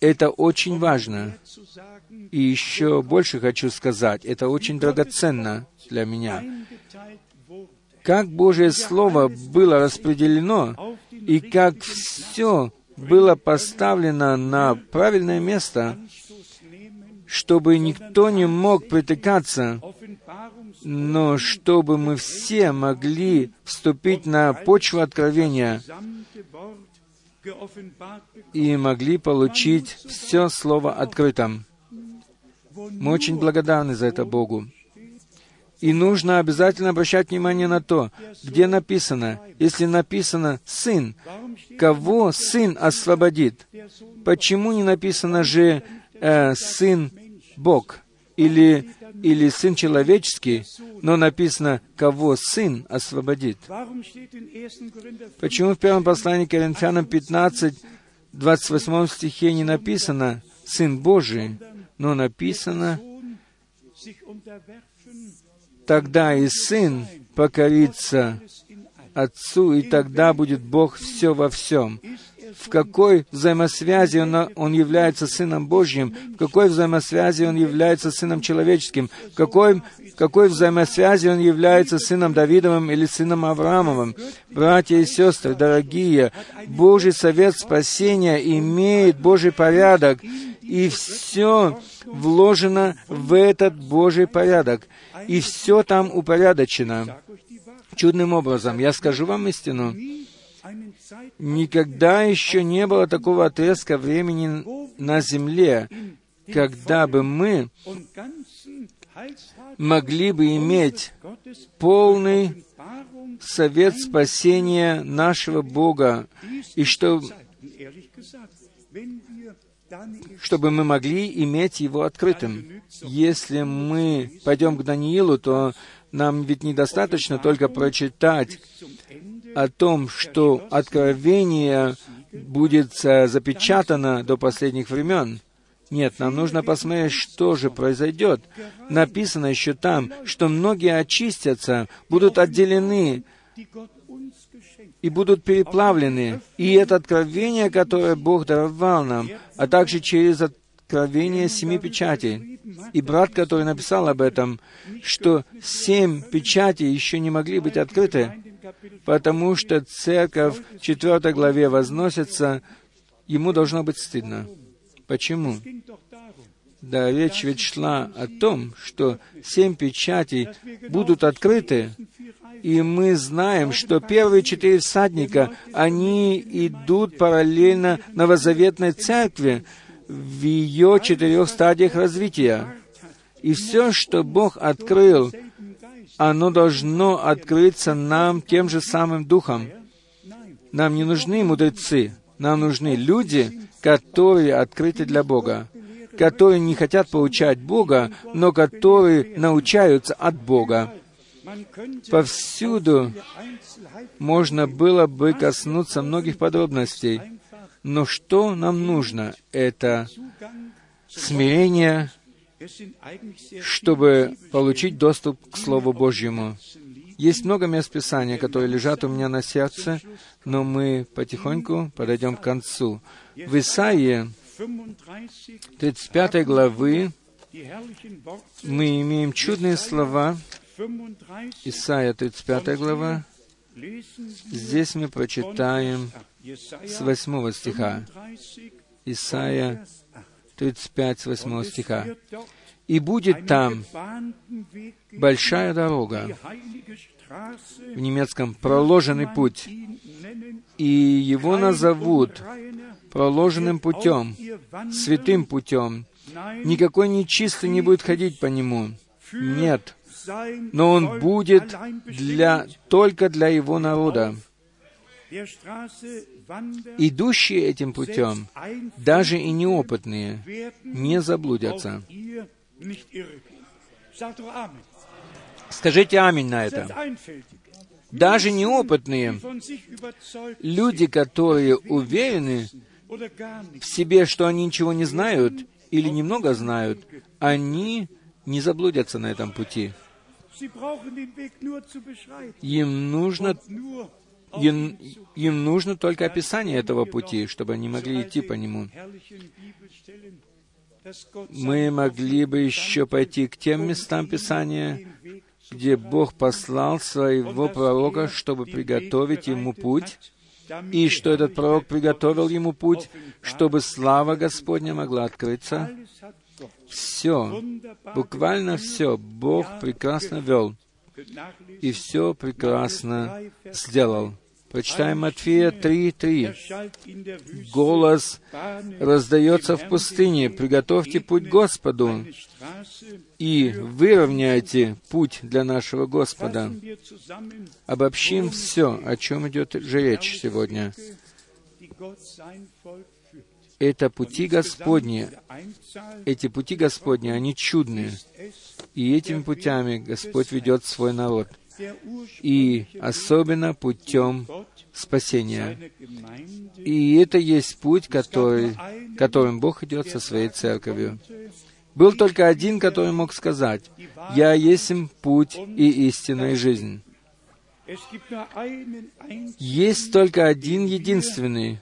это очень важно. И еще больше хочу сказать, это очень драгоценно для меня. Как Божье Слово было распределено, и как все было поставлено на правильное место, чтобы никто не мог притыкаться, но чтобы мы все могли вступить на почву откровения и могли получить все Слово открытым. Мы очень благодарны за это Богу. И нужно обязательно обращать внимание на то, где написано, если написано «сын», кого сын освободит? Почему не написано же э, «сын Бог» или, или «сын человеческий», но написано «кого сын освободит»? Почему в первом послании к Коринфянам 15, 28 стихе не написано «сын Божий», но написано «тогда и сын покорится Отцу, и тогда будет Бог все во всем» в какой взаимосвязи он, он является Сыном Божьим, в какой взаимосвязи он является Сыном Человеческим, в какой, в какой взаимосвязи он является Сыном Давидовым или Сыном Авраамовым. Братья и сестры, дорогие, Божий совет спасения имеет Божий порядок, и все вложено в этот Божий порядок, и все там упорядочено. Чудным образом, я скажу вам истину, Никогда еще не было такого отрезка времени на земле, когда бы мы могли бы иметь полный совет спасения нашего Бога, и что, чтобы мы могли иметь его открытым. Если мы пойдем к Даниилу, то нам ведь недостаточно только прочитать о том, что откровение будет запечатано до последних времен. Нет, нам нужно посмотреть, что же произойдет. Написано еще там, что многие очистятся, будут отделены и будут переплавлены. И это откровение, которое Бог даровал нам, а также через откровение семи печатей. И брат, который написал об этом, что семь печатей еще не могли быть открыты, потому что церковь в 4 главе возносится, ему должно быть стыдно. Почему? Да, речь ведь шла о том, что семь печатей будут открыты, и мы знаем, что первые четыре всадника, они идут параллельно новозаветной церкви в ее четырех стадиях развития. И все, что Бог открыл, оно должно открыться нам тем же самым Духом. Нам не нужны мудрецы, нам нужны люди, которые открыты для Бога, которые не хотят получать Бога, но которые научаются от Бога. Повсюду можно было бы коснуться многих подробностей, но что нам нужно? Это смирение, чтобы получить доступ к Слову Божьему. Есть много мест Писания, которые лежат у меня на сердце, но мы потихоньку подойдем к концу. В Исаии 35 главы мы имеем чудные слова. Исайя 35 глава. Здесь мы прочитаем с 8 стиха. Исайя 35, с 8 стиха. «И будет там большая дорога, в немецком проложенный путь, и его назовут проложенным путем, святым путем. Никакой нечистый не будет ходить по нему. Нет. Но он будет для, только для его народа. Идущие этим путем, даже и неопытные, не заблудятся. Скажите аминь на это. Даже неопытные, люди, которые уверены в себе, что они ничего не знают или немного знают, они не заблудятся на этом пути. Им нужно, им, им нужно только описание этого пути, чтобы они могли идти по нему. Мы могли бы еще пойти к тем местам Писания, где Бог послал своего пророка, чтобы приготовить ему путь, и что этот пророк приготовил ему путь, чтобы слава Господня могла открыться. Все, буквально все, Бог прекрасно вел, и все прекрасно сделал. Прочитаем Матфея 3.3. «Голос раздается в пустыне, приготовьте путь Господу и выровняйте путь для нашего Господа». Обобщим все, о чем идет же речь сегодня. Это пути Господни. Эти пути Господни, они чудные. И этими путями Господь ведет свой народ — и особенно путем спасения. И это есть путь, который, которым Бог идет со своей церковью. Был только один, который мог сказать, «Я есть путь и истинная жизнь». Есть только один единственный,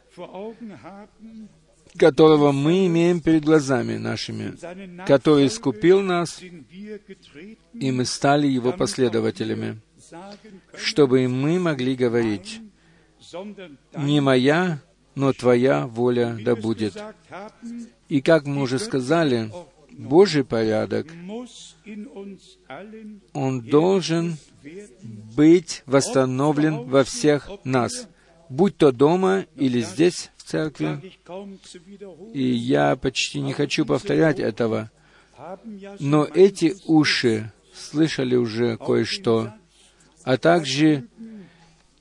которого мы имеем перед глазами нашими, который искупил нас, и мы стали Его последователями, чтобы мы могли говорить, «Не моя, но Твоя воля да будет». И как мы уже сказали, Божий порядок, он должен быть восстановлен во всех нас, будь то дома или здесь, в церкви. И я почти не хочу повторять этого, но эти уши слышали уже кое-что, а также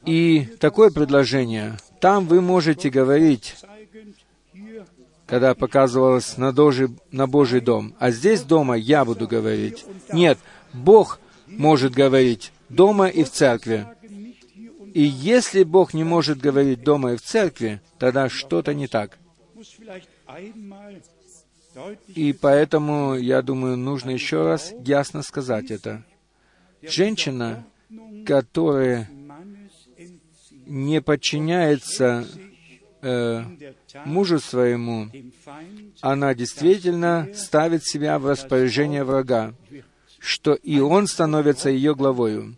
и такое предложение. Там вы можете говорить, когда показывалось на, дожи, на Божий дом, а здесь дома я буду говорить. Нет, Бог может говорить дома и в церкви. И если Бог не может говорить дома и в церкви, тогда что-то не так. И поэтому, я думаю, нужно еще раз ясно сказать это. Женщина, которая не подчиняется э, мужу своему, она действительно ставит себя в распоряжение врага, что и он становится ее главою.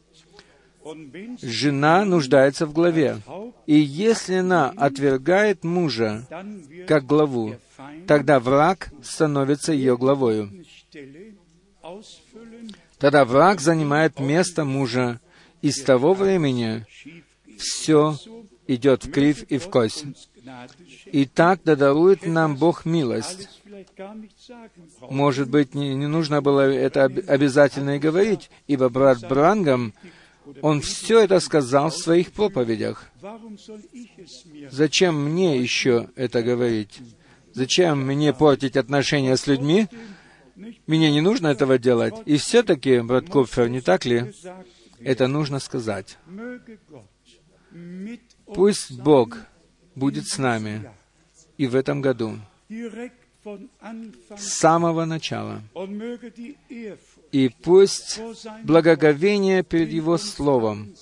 Жена нуждается в главе. И если она отвергает мужа как главу, тогда враг становится ее главою. Тогда враг занимает место мужа, и с того времени все идет в крив и в кость. И так да дарует нам Бог милость. Может быть, не, не нужно было это обязательно и говорить, ибо брат Брангам, он все это сказал в своих проповедях. Зачем мне еще это говорить? Зачем мне портить отношения с людьми? Мне не нужно этого делать. И все-таки, брат Копфер, не так ли? Это нужно сказать. Пусть Бог будет с нами и в этом году, с самого начала. И пусть благоговение перед Его Словом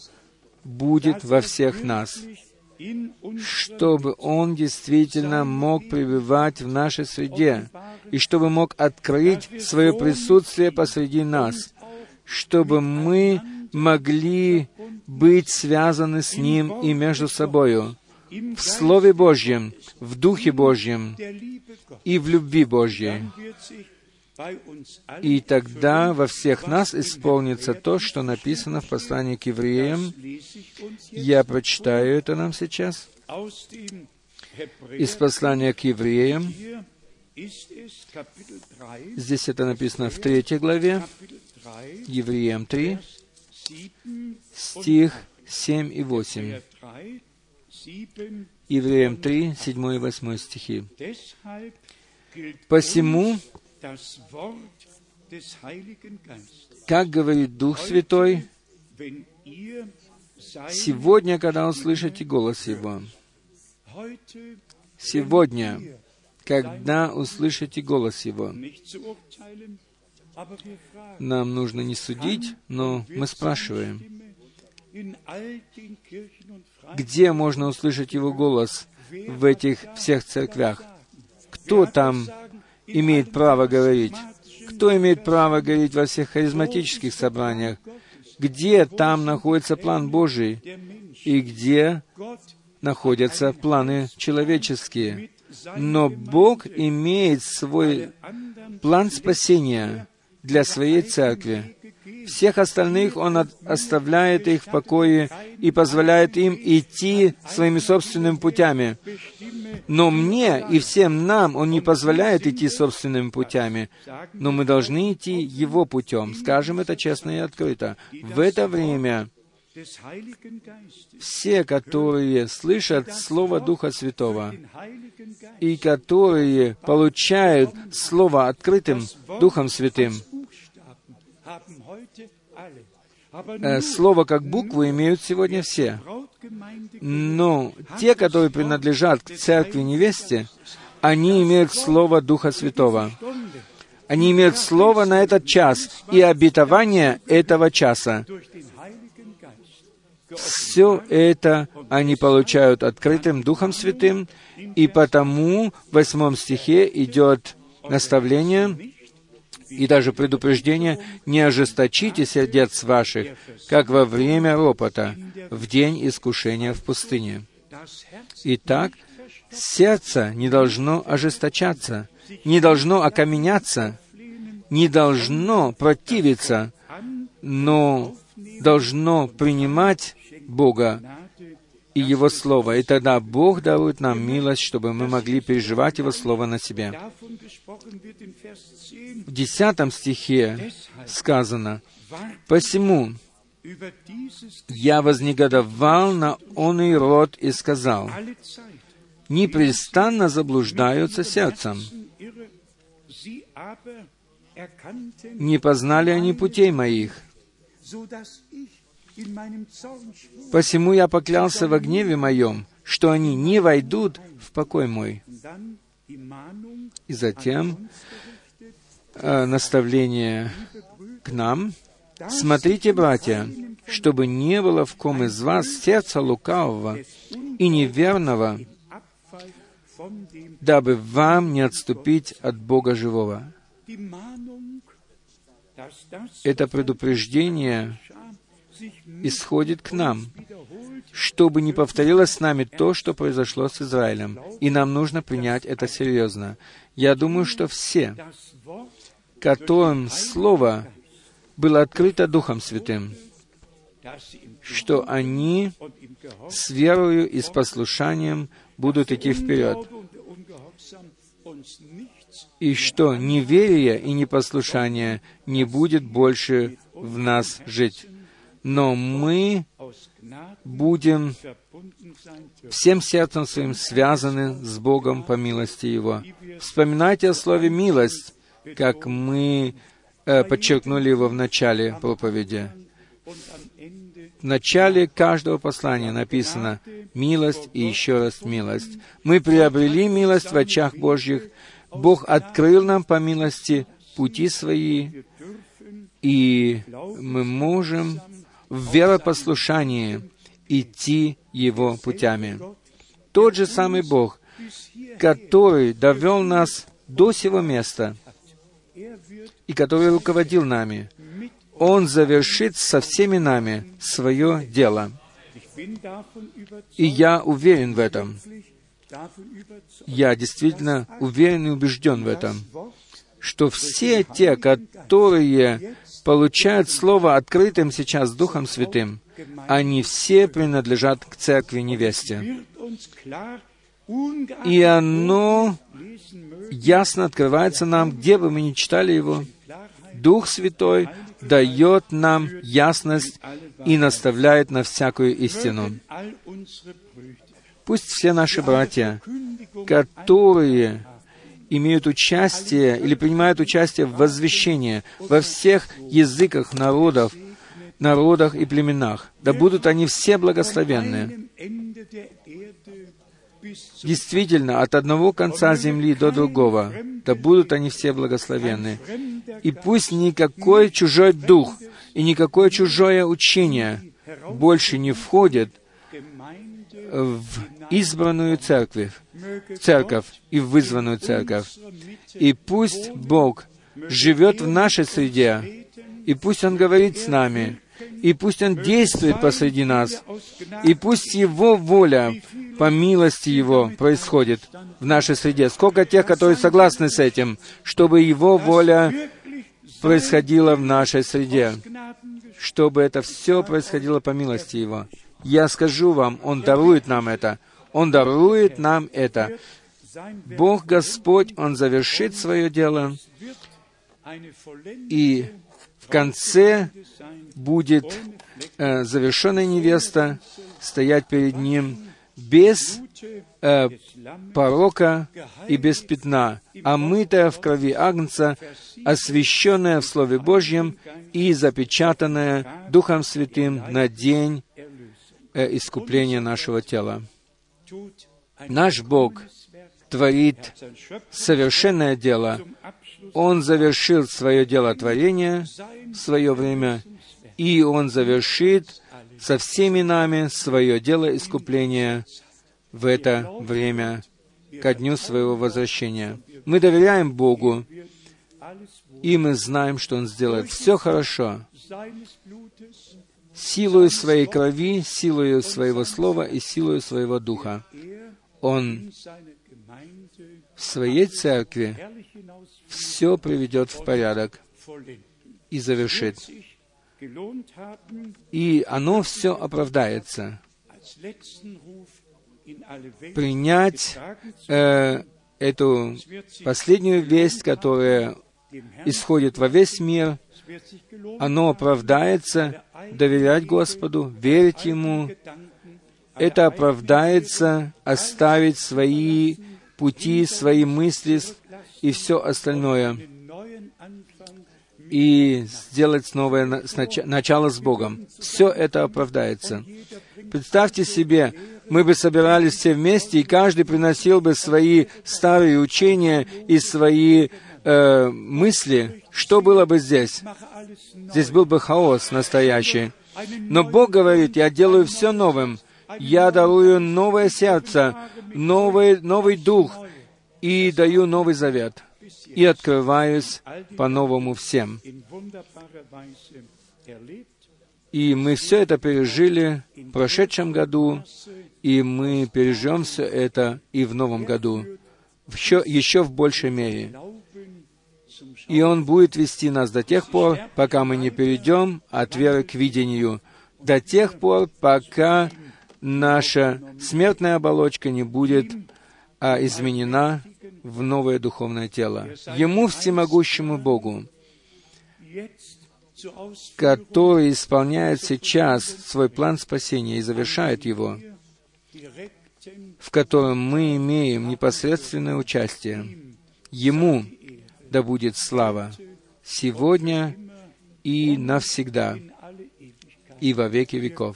будет во всех нас, чтобы Он действительно мог пребывать в нашей среде, и чтобы мог открыть свое присутствие посреди нас, чтобы мы могли быть связаны с Ним и между собою в Слове Божьем, в Духе Божьем и в любви Божьей. И тогда во всех нас исполнится то, что написано в послании к евреям. Я прочитаю это нам сейчас. Из послания к евреям. Здесь это написано в третьей главе, Евреям 3, стих 7 и 8. Евреям 3, 7 и 8 стихи. «Посему, как говорит Дух Святой, сегодня, когда услышите голос Его, сегодня, когда услышите голос Его, нам нужно не судить, но мы спрашиваем, где можно услышать Его голос? В этих всех церквях? Кто там имеет право говорить? Кто имеет право говорить во всех харизматических собраниях? Где там находится план Божий? И где находятся планы человеческие? Но Бог имеет свой план спасения для своей церкви. Всех остальных Он оставляет их в покое и позволяет им идти своими собственными путями. Но мне и всем нам Он не позволяет идти собственными путями, но мы должны идти Его путем. Скажем это честно и открыто. В это время все, которые слышат Слово Духа Святого и которые получают Слово открытым Духом Святым, слово как букву имеют сегодня все. Но те, которые принадлежат к церкви невесте, они имеют Слово Духа Святого. Они имеют Слово на этот час и обетование этого часа. Все это они получают открытым Духом Святым, и потому в восьмом стихе идет наставление и даже предупреждение «Не ожесточите сердец ваших, как во время ропота, в день искушения в пустыне». Итак, сердце не должно ожесточаться, не должно окаменяться, не должно противиться, но должно принимать Бога и Его Слово. И тогда Бог дарует нам милость, чтобы мы могли переживать Его Слово на себе. В десятом стихе сказано, «Посему я вознегодовал на он и род и сказал, непрестанно заблуждаются сердцем. Не познали они путей моих. Посему я поклялся во гневе моем, что они не войдут в покой мой. И затем э, наставление к нам. Смотрите, братья, чтобы не было в ком из вас сердца лукавого и неверного, дабы вам не отступить от Бога живого. Это предупреждение исходит к нам, чтобы не повторилось с нами то, что произошло с Израилем. И нам нужно принять это серьезно. Я думаю, что все, которым Слово было открыто Духом Святым, что они с верою и с послушанием будут идти вперед, и что неверие и непослушание не будет больше в нас жить. Но мы будем всем сердцем своим связаны с Богом по милости Его. Вспоминайте о слове «милость», как мы э, подчеркнули его в начале проповеди. В начале каждого послания написано «милость» и еще раз «милость». Мы приобрели милость в очах Божьих. Бог открыл нам по милости пути свои, и мы можем в веропослушании идти Его путями. Тот же самый Бог, который довел нас до сего места и который руководил нами, Он завершит со всеми нами свое дело. И я уверен в этом. Я действительно уверен и убежден в этом, что все те, которые получают Слово открытым сейчас Духом Святым, они все принадлежат к церкви невесте. И оно ясно открывается нам, где бы мы ни читали его. Дух Святой дает нам ясность и наставляет на всякую истину. Пусть все наши братья, которые имеют участие или принимают участие в возвещении во всех языках народов, народах и племенах. Да будут они все благословенны. Действительно, от одного конца земли до другого, да будут они все благословенны. И пусть никакой чужой дух и никакое чужое учение больше не входит в избранную церковь, церковь и вызванную церковь. И пусть Бог живет в нашей среде, и пусть Он говорит с нами, и пусть Он действует посреди нас, и пусть Его воля по милости Его происходит в нашей среде. Сколько тех, которые согласны с этим, чтобы Его воля происходила в нашей среде, чтобы это все происходило по милости Его. Я скажу вам, Он дарует нам это. Он дарует нам это. Бог Господь, Он завершит свое дело, и в конце будет э, завершенная невеста стоять перед Ним без э, порока и без пятна, омытая в крови Агнца, освященная в Слове Божьем и запечатанная Духом Святым на день э, искупления нашего тела. Наш Бог творит совершенное дело. Он завершил свое дело творения в свое время, и Он завершит со всеми нами свое дело искупления в это время, ко дню своего возвращения. Мы доверяем Богу, и мы знаем, что Он сделает все хорошо, силою своей крови, силою своего слова и силою своего духа. Он в своей церкви все приведет в порядок и завершит и оно все оправдается. Принять э, эту последнюю весть, которая исходит во весь мир, оно оправдается, доверять Господу, верить Ему, это оправдается, оставить свои пути, свои мысли и все остальное и сделать новое начало с Богом. Все это оправдается. Представьте себе, мы бы собирались все вместе, и каждый приносил бы свои старые учения и свои э, мысли. Что было бы здесь? Здесь был бы хаос настоящий. Но Бог говорит, я делаю все новым. Я дарую новое сердце, новый, новый дух и даю новый завет и открываюсь по-новому всем. И мы все это пережили в прошедшем году, и мы переживем все это и в новом году, еще, еще в большей мере. И Он будет вести нас до тех пор, пока мы не перейдем от веры к видению, до тех пор, пока наша смертная оболочка не будет а, изменена в новое духовное тело. Ему, всемогущему Богу, который исполняет сейчас свой план спасения и завершает его, в котором мы имеем непосредственное участие. Ему да будет слава сегодня и навсегда, и во веки веков.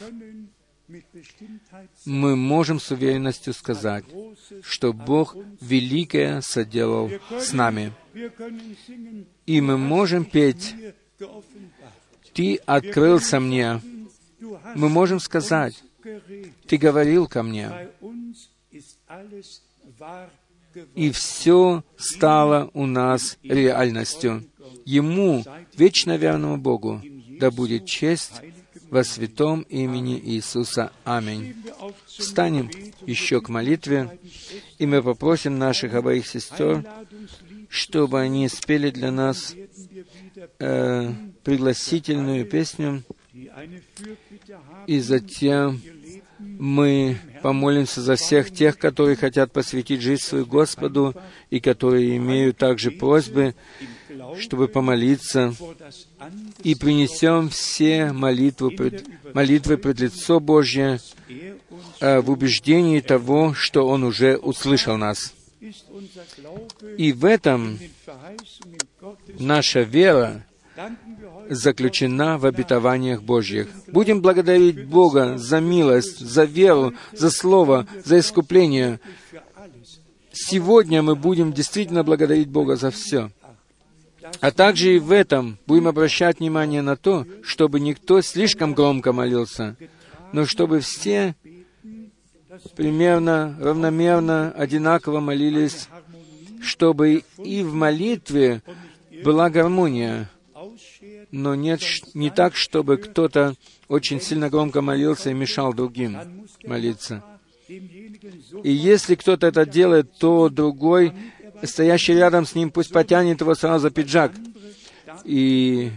Мы можем с уверенностью сказать, что Бог великое соделал с нами. И мы можем петь «Ты открылся мне». Мы можем сказать «Ты говорил ко мне» и все стало у нас реальностью. Ему, вечно верному Богу, да будет честь во святом имени Иисуса. Аминь. Встанем еще к молитве, и мы попросим наших обоих сестер, чтобы они спели для нас э, пригласительную песню, и затем мы помолимся за всех тех, которые хотят посвятить жизнь свою Господу и которые имеют также просьбы, чтобы помолиться, и принесем все молитвы пред, молитвы пред лицо Божье э, в убеждении того, что Он уже услышал нас. И в этом наша вера заключена в обетованиях Божьих. Будем благодарить Бога за милость, за веру, за Слово, за искупление. Сегодня мы будем действительно благодарить Бога за все. А также и в этом будем обращать внимание на то, чтобы никто слишком громко молился, но чтобы все примерно, равномерно, одинаково молились, чтобы и в молитве была гармония, но нет, не так, чтобы кто-то очень сильно громко молился и мешал другим молиться. И если кто-то это делает, то другой, стоящий рядом с ним, пусть потянет его сразу за пиджак и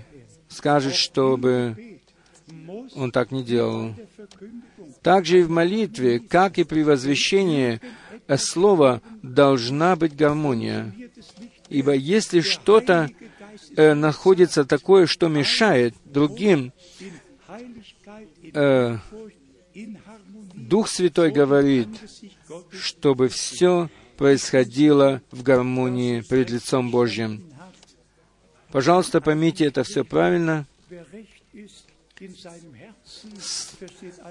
скажет, чтобы он так не делал. Также и в молитве, как и при возвещении слова, должна быть гармония. Ибо если что-то э, находится такое, что мешает другим. Э, Дух Святой говорит, чтобы все происходило в гармонии пред лицом Божьим. Пожалуйста, поймите это все правильно.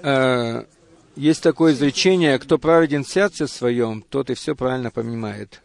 Э, есть такое изречение, кто праведен в сердце своем, тот и все правильно понимает.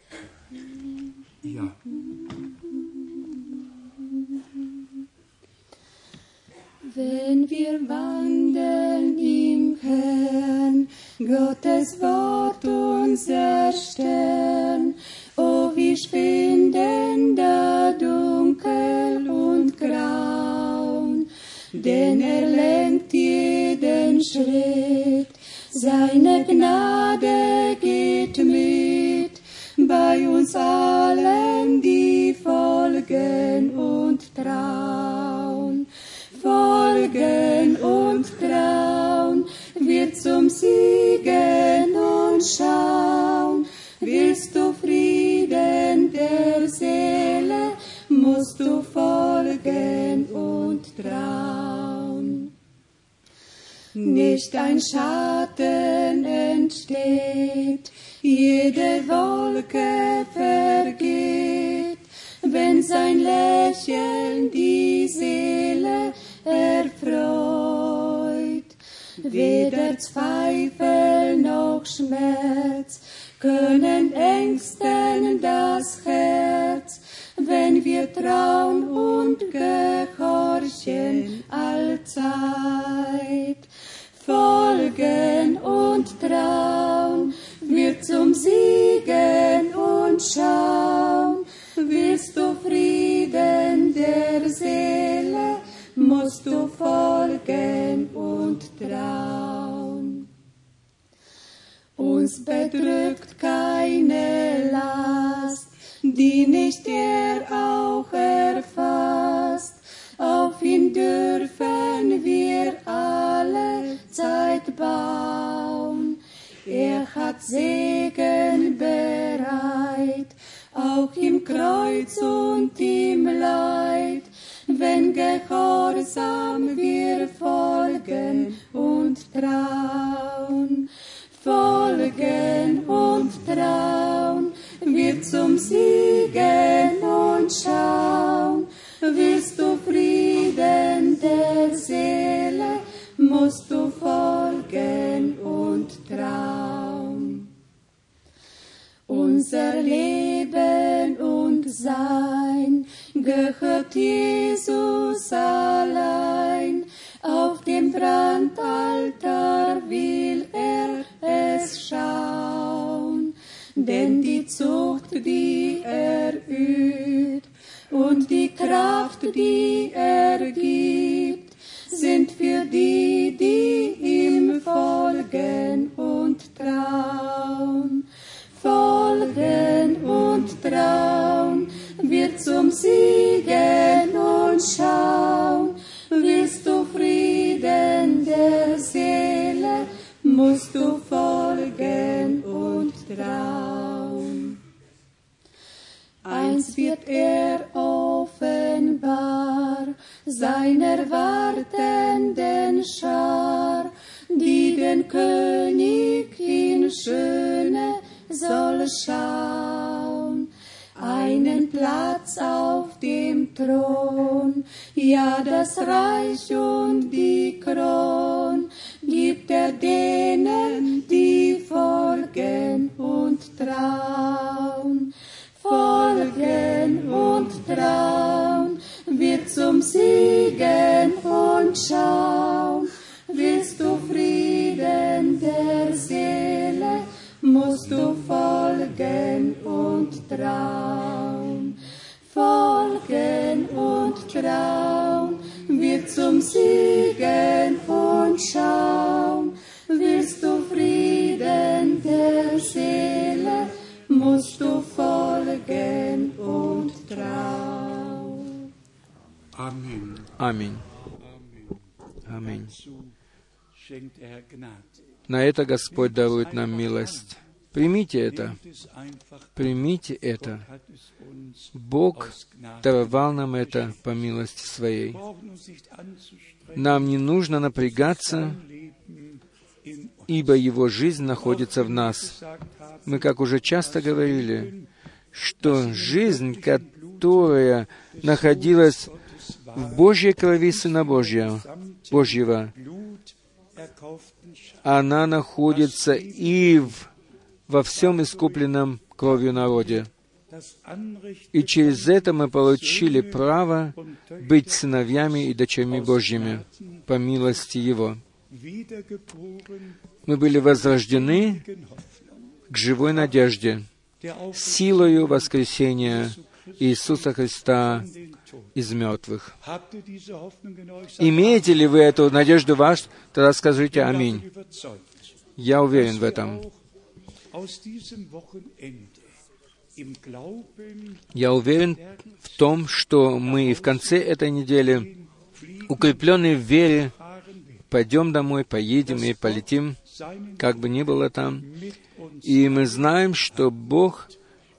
Wenn wir wandeln im Herrn, Gottes Wort unser Stern. O wie schwinden da dunkel und graun, denn er lenkt jeden Schritt, seine Gnade geht mit, bei uns allen, die folgen und trauen folgen und trauen, wird zum Siegen und schauen. Willst du Frieden der Seele, musst du folgen und trauen. Nicht ein Schatten entsteht, jede Wolke vergeht, wenn sein Lächeln die Seele erfreut. Weder Zweifel noch Schmerz können ängsten das Herz, wenn wir trauen und gehorchen allzeit. Folgen und trauen wir zum Siegen und schauen, willst du Frieden zu folgen und trauen. Uns bedrückt keine Last, die nicht er auch erfasst. Auf ihn dürfen wir alle Zeit bauen. Er hat Segen bereit, auch im Kreuz und im Leid wenn gehorsam wir folgen und trauen. Folgen und trauen, wir zum Siegen und schauen. Willst du Frieden der Seele, musst du folgen und trauen. Unser Leben und Sein gehört Jesus allein. Auf dem Brandaltar will er es schauen, denn die Zucht, die er übt, und die Kraft, die er gibt, sind für die, die ihm folgen und trauen. Folgen und trauen, wird zum Siegen und schauen. Willst du Frieden der Seele, musst du folgen und trauen. Eins wird er offenbar seiner wartenden Schar, die den König in Schöne soll schauen. Einen Platz auf dem Thron, ja das Reich und die Kron gibt er denen, die folgen und trauen folgen und trauen, wird zum Siegen und schauen. Willst du folgen und trauen. Folgen und trauen, wird zum Siegen und schauen. Willst du Frieden der Seele, musst du folgen und trauen. Amen. Er Gnade. На это Господь дарует нам милость. Примите это. Примите это. Бог даровал нам это по милости Своей. Нам не нужно напрягаться, ибо Его жизнь находится в нас. Мы, как уже часто говорили, что жизнь, которая находилась в Божьей крови Сына Божьего, Божьего, она находится и в, во всем искупленном кровью народе. И через это мы получили право быть сыновьями и дочерьми Божьими по милости Его. Мы были возрождены к живой надежде, силою воскресения Иисуса Христа из мертвых. Имеете ли вы эту надежду в вас? Тогда скажите «Аминь». Я уверен в этом. Я уверен в том, что мы в конце этой недели, укрепленные в вере, пойдем домой, поедем и полетим, как бы ни было там. И мы знаем, что Бог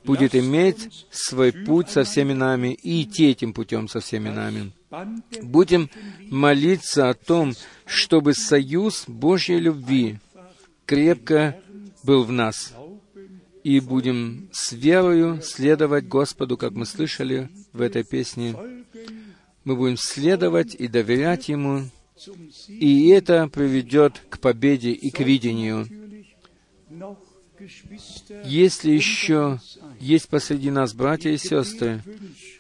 будет иметь свой путь со всеми нами и идти этим путем со всеми нами. Будем молиться о том, чтобы союз Божьей любви крепко был в нас. И будем с верою следовать Господу, как мы слышали в этой песне. Мы будем следовать и доверять Ему, и это приведет к победе и к видению. Если еще есть посреди нас братья и сестры,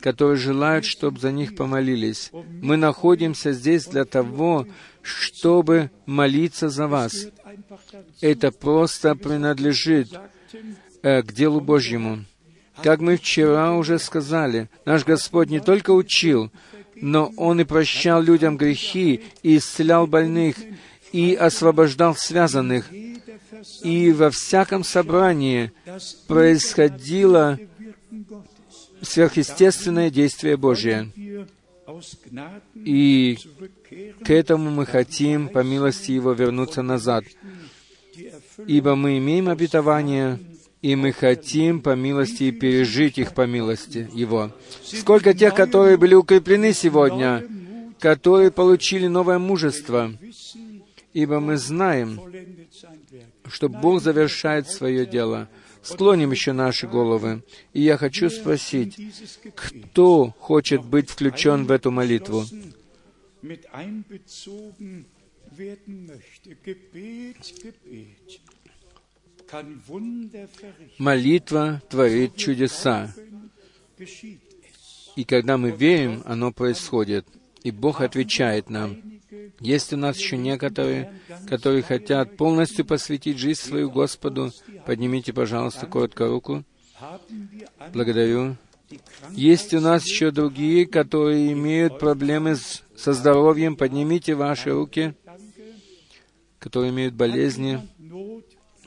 которые желают, чтобы за них помолились, мы находимся здесь для того, чтобы молиться за вас. Это просто принадлежит э, к делу Божьему. Как мы вчера уже сказали, наш Господь не только учил, но Он и прощал людям грехи, и исцелял больных, и освобождал связанных. и во всяком собрании происходило сверхъестественное действие Божие. И к этому мы хотим, по милости Его, вернуться назад. Ибо мы имеем обетование, и мы хотим, по милости, пережить их по милости Его. Сколько тех, которые были укреплены сегодня, которые получили новое мужество, ибо мы знаем, что Бог завершает свое дело. Склоним еще наши головы. И я хочу спросить, кто хочет быть включен в эту молитву? Молитва творит чудеса. И когда мы верим, оно происходит. И Бог отвечает нам. Есть у нас еще некоторые, которые хотят полностью посвятить жизнь свою Господу. Поднимите, пожалуйста, коротко руку. Благодарю. Есть у нас еще другие, которые имеют проблемы с, со здоровьем. Поднимите ваши руки, которые имеют болезни.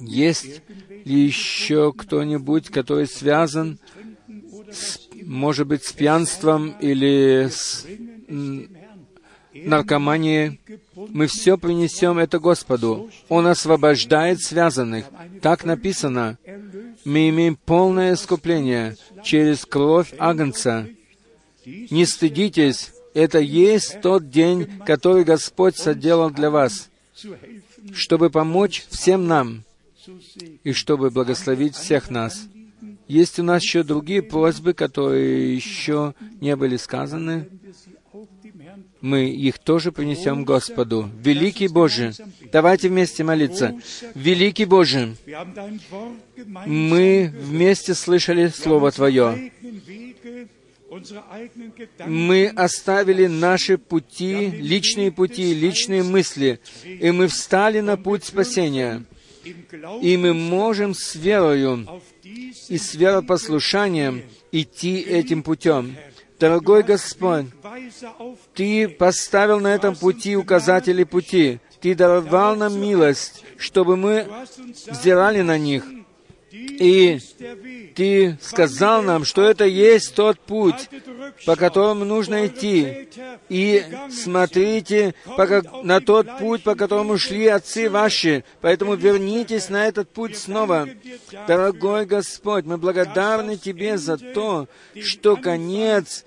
Есть ли еще кто-нибудь, который связан, с, может быть, с пьянством или с наркомании, мы все принесем это Господу. Он освобождает связанных. Так написано. Мы имеем полное искупление через кровь Агнца. Не стыдитесь, это есть тот день, который Господь соделал для вас, чтобы помочь всем нам и чтобы благословить всех нас. Есть у нас еще другие просьбы, которые еще не были сказаны мы их тоже принесем Господу. Великий Боже, давайте вместе молиться. Великий Боже, мы вместе слышали Слово Твое. Мы оставили наши пути, личные пути, личные мысли, и мы встали на путь спасения. И мы можем с верою и с веропослушанием идти этим путем. Дорогой Господь, Ты поставил на этом пути указатели пути. Ты даровал нам милость, чтобы мы взирали на них. И Ты сказал нам, что это есть тот путь, по которому нужно идти. И смотрите на тот путь, по которому шли отцы ваши. Поэтому вернитесь на этот путь снова. Дорогой Господь, мы благодарны Тебе за то, что конец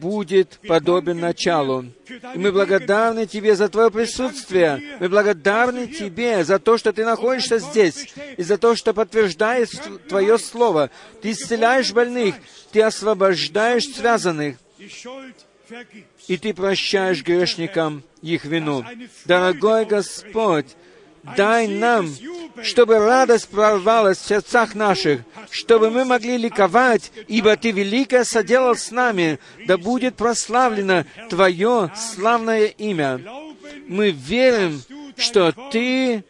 будет подобен началу. И мы благодарны Тебе за Твое присутствие. Мы благодарны Тебе за то, что Ты находишься здесь, и за то, что подтверждаешь Твое Слово. Ты исцеляешь больных, Ты освобождаешь связанных, и Ты прощаешь грешникам их вину. Дорогой Господь, дай нам, чтобы радость прорвалась в сердцах наших, чтобы мы могли ликовать, ибо Ты великое соделал с нами, да будет прославлено Твое славное имя. Мы верим, что Ты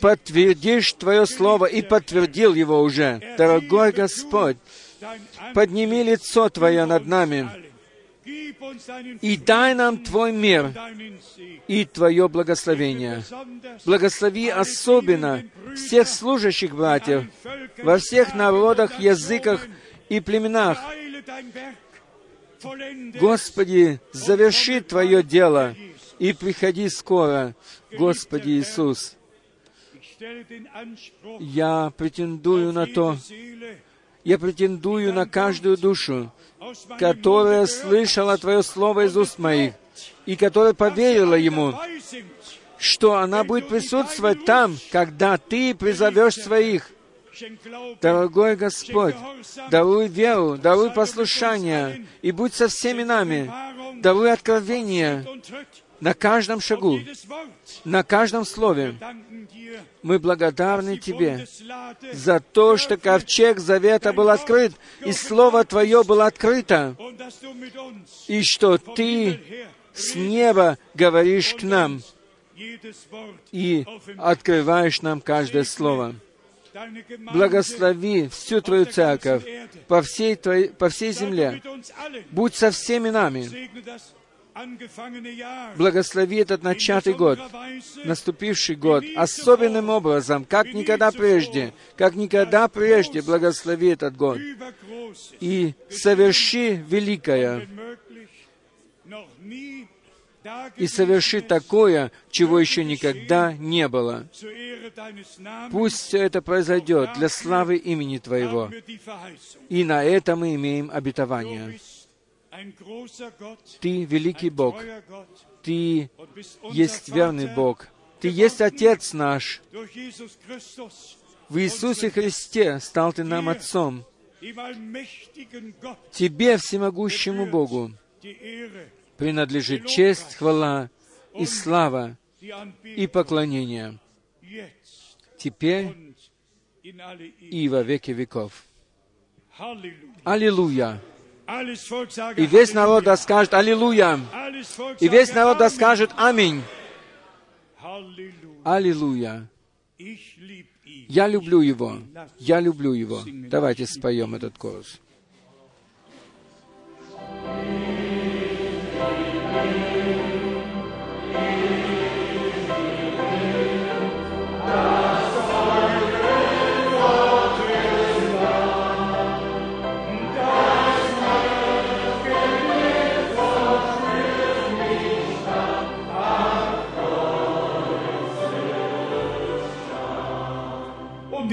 подтвердишь Твое Слово и подтвердил его уже. Дорогой Господь, подними лицо Твое над нами и дай нам Твой мир и Твое благословение. Благослови особенно всех служащих братьев во всех народах, языках и племенах. Господи, заверши Твое дело и приходи скоро, Господи Иисус. Я претендую на то, я претендую на каждую душу, которая слышала Твое Слово из уст моих, и которая поверила Ему, что она будет присутствовать там, когда Ты призовешь своих. Дорогой Господь, даруй веру, даруй послушание, и будь со всеми нами, даруй откровение на каждом шагу, на каждом слове. Мы благодарны Тебе за то, что ковчег завета был открыт, и Слово Твое было открыто, и что Ты с неба говоришь к нам и открываешь нам каждое слово. Благослови всю Твою церковь по всей, твоей, по всей земле. Будь со всеми нами. Благослови этот начатый год, наступивший год, особенным образом, как никогда прежде, как никогда прежде. Благослови этот год и соверши великое, и соверши такое, чего еще никогда не было. Пусть все это произойдет для славы имени Твоего. И на это мы имеем обетование. Ты великий Бог, Ты есть верный Бог, Ты есть Отец наш. В Иисусе Христе стал Ты нам Отцом. Тебе, всемогущему Богу, принадлежит честь, хвала и слава и поклонение теперь и во веки веков. Аллилуйя! И весь народ да скажет Аллилуйя! И весь народ да скажет Аминь! Аллилуйя! Я люблю Его! Я люблю Его! Давайте споем этот голос. Und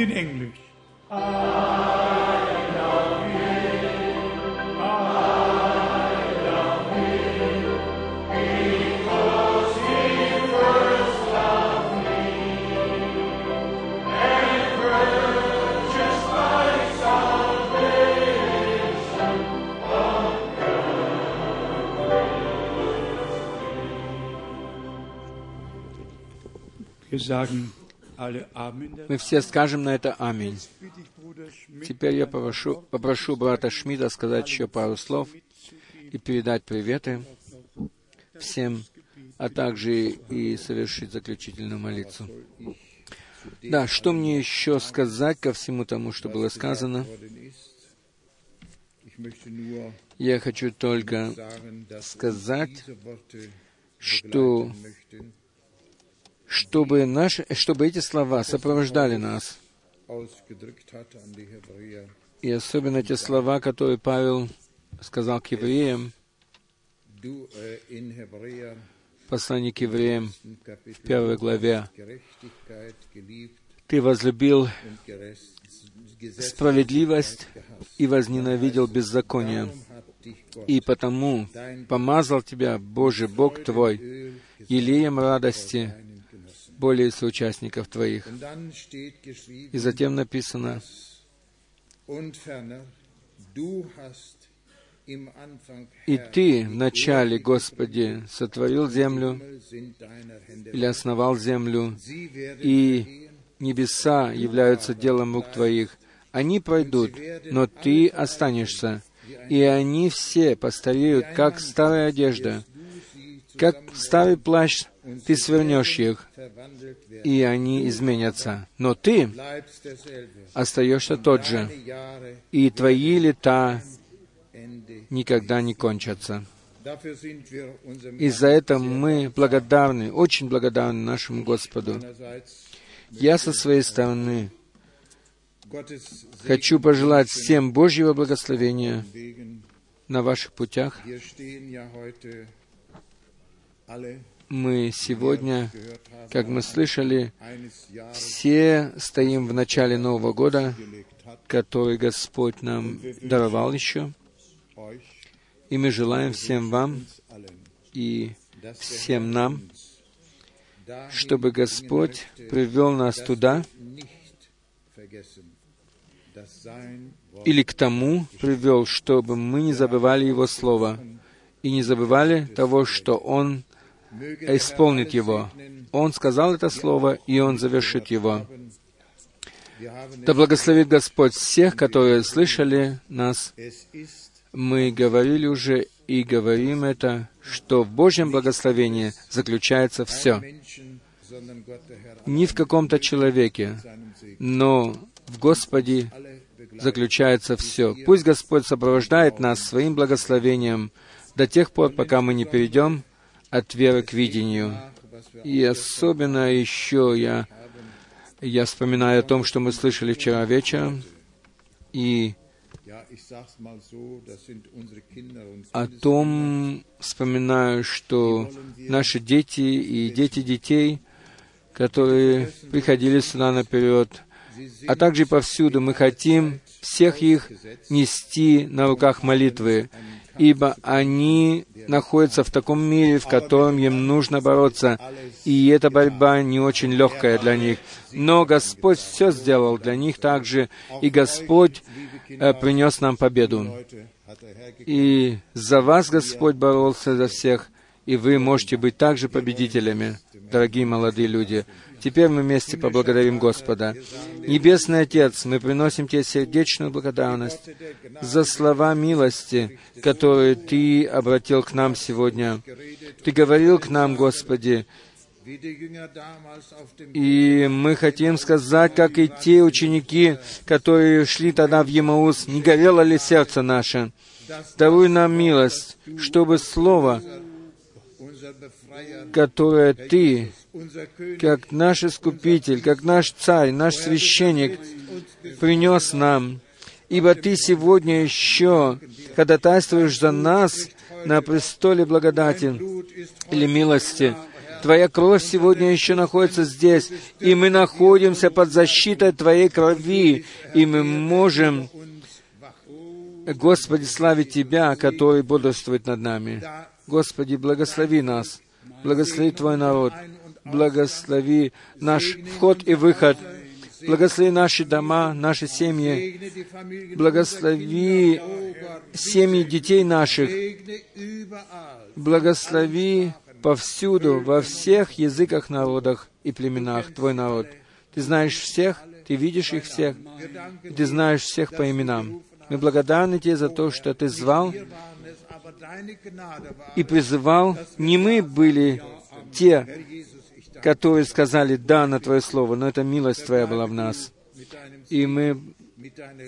in English. Wir sagen Мы все скажем на это Аминь. Теперь я попрошу, попрошу брата Шмида сказать еще пару слов и передать приветы всем, а также и совершить заключительную молитву. Да, что мне еще сказать ко всему тому, что было сказано? Я хочу только сказать, что чтобы, наши, чтобы эти слова сопровождали нас, и особенно те слова, которые Павел сказал к евреям, послание к евреям, Kapitel первой главе, «Ты возлюбил справедливость и возненавидел беззаконие, и потому помазал тебя, Боже, Бог твой, елеем радости. Более соучастников твоих». И затем написано, «И Ты die вначале, Господи, сотворил землю или основал землю, и небеса являются делом рук Твоих. Они пройдут, но Ты останешься, и они все постареют, как старая одежда, как старый плащ, Ты свернешь их, и они изменятся. Но Ты остаешься тот же, и Твои лета никогда не кончатся. И за это мы благодарны, очень благодарны нашему Господу. Я со своей стороны хочу пожелать всем Божьего благословения на ваших путях. Мы сегодня, как мы слышали, все стоим в начале Нового года, который Господь нам даровал еще, и мы желаем всем вам и всем нам, чтобы Господь привел нас туда или к тому привел, чтобы мы не забывали Его Слово и не забывали того, что Он исполнит его. Он сказал это слово, и Он завершит его. Да благословит Господь всех, которые слышали нас. Мы говорили уже и говорим это, что в Божьем благословении заключается все. Не в каком-то человеке, но в Господе заключается все. Пусть Господь сопровождает нас своим благословением до тех пор, пока мы не перейдем от веры к видению. И особенно еще я, я вспоминаю о том, что мы слышали вчера вечером, и о том вспоминаю, что наши дети и дети детей, которые приходили сюда наперед, а также повсюду мы хотим всех их нести на руках молитвы, ибо они находятся в таком мире, в котором им нужно бороться, и эта борьба не очень легкая для них. Но Господь все сделал для них также, и Господь э, принес нам победу. И за вас Господь боролся за всех, и вы можете быть также победителями, дорогие молодые люди. Теперь мы вместе поблагодарим Господа. Небесный Отец, мы приносим Тебе сердечную благодарность за слова милости, которые Ты обратил к нам сегодня. Ты говорил к нам, Господи, и мы хотим сказать, как и те ученики, которые шли тогда в Емаус, не горело ли сердце наше? Даруй нам милость, чтобы Слово, которое Ты как наш Искупитель, как наш Царь, наш Священник принес нам. Ибо Ты сегодня еще ходатайствуешь за нас на престоле благодати или милости. Твоя кровь сегодня еще находится здесь, и мы находимся под защитой Твоей крови, и мы можем, Господи, славить Тебя, который бодрствует над нами. Господи, благослови нас, благослови Твой народ, благослови наш вход и выход, благослови наши дома, наши семьи, благослови семьи детей наших, благослови повсюду, во всех языках, народах и племенах Твой народ. Ты знаешь всех, Ты видишь их всех, Ты знаешь всех по именам. Мы благодарны Тебе за то, что Ты звал и призывал. Не мы были те, которые сказали «да» на Твое Слово, но это милость Твоя была в нас. И мы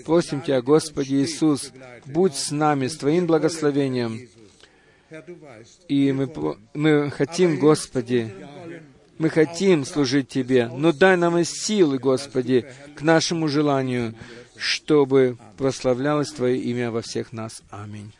просим Тебя, Господи Иисус, будь с нами, с Твоим благословением. И мы, мы хотим, Господи, мы хотим служить Тебе, но дай нам и силы, Господи, к нашему желанию, чтобы прославлялось Твое имя во всех нас. Аминь.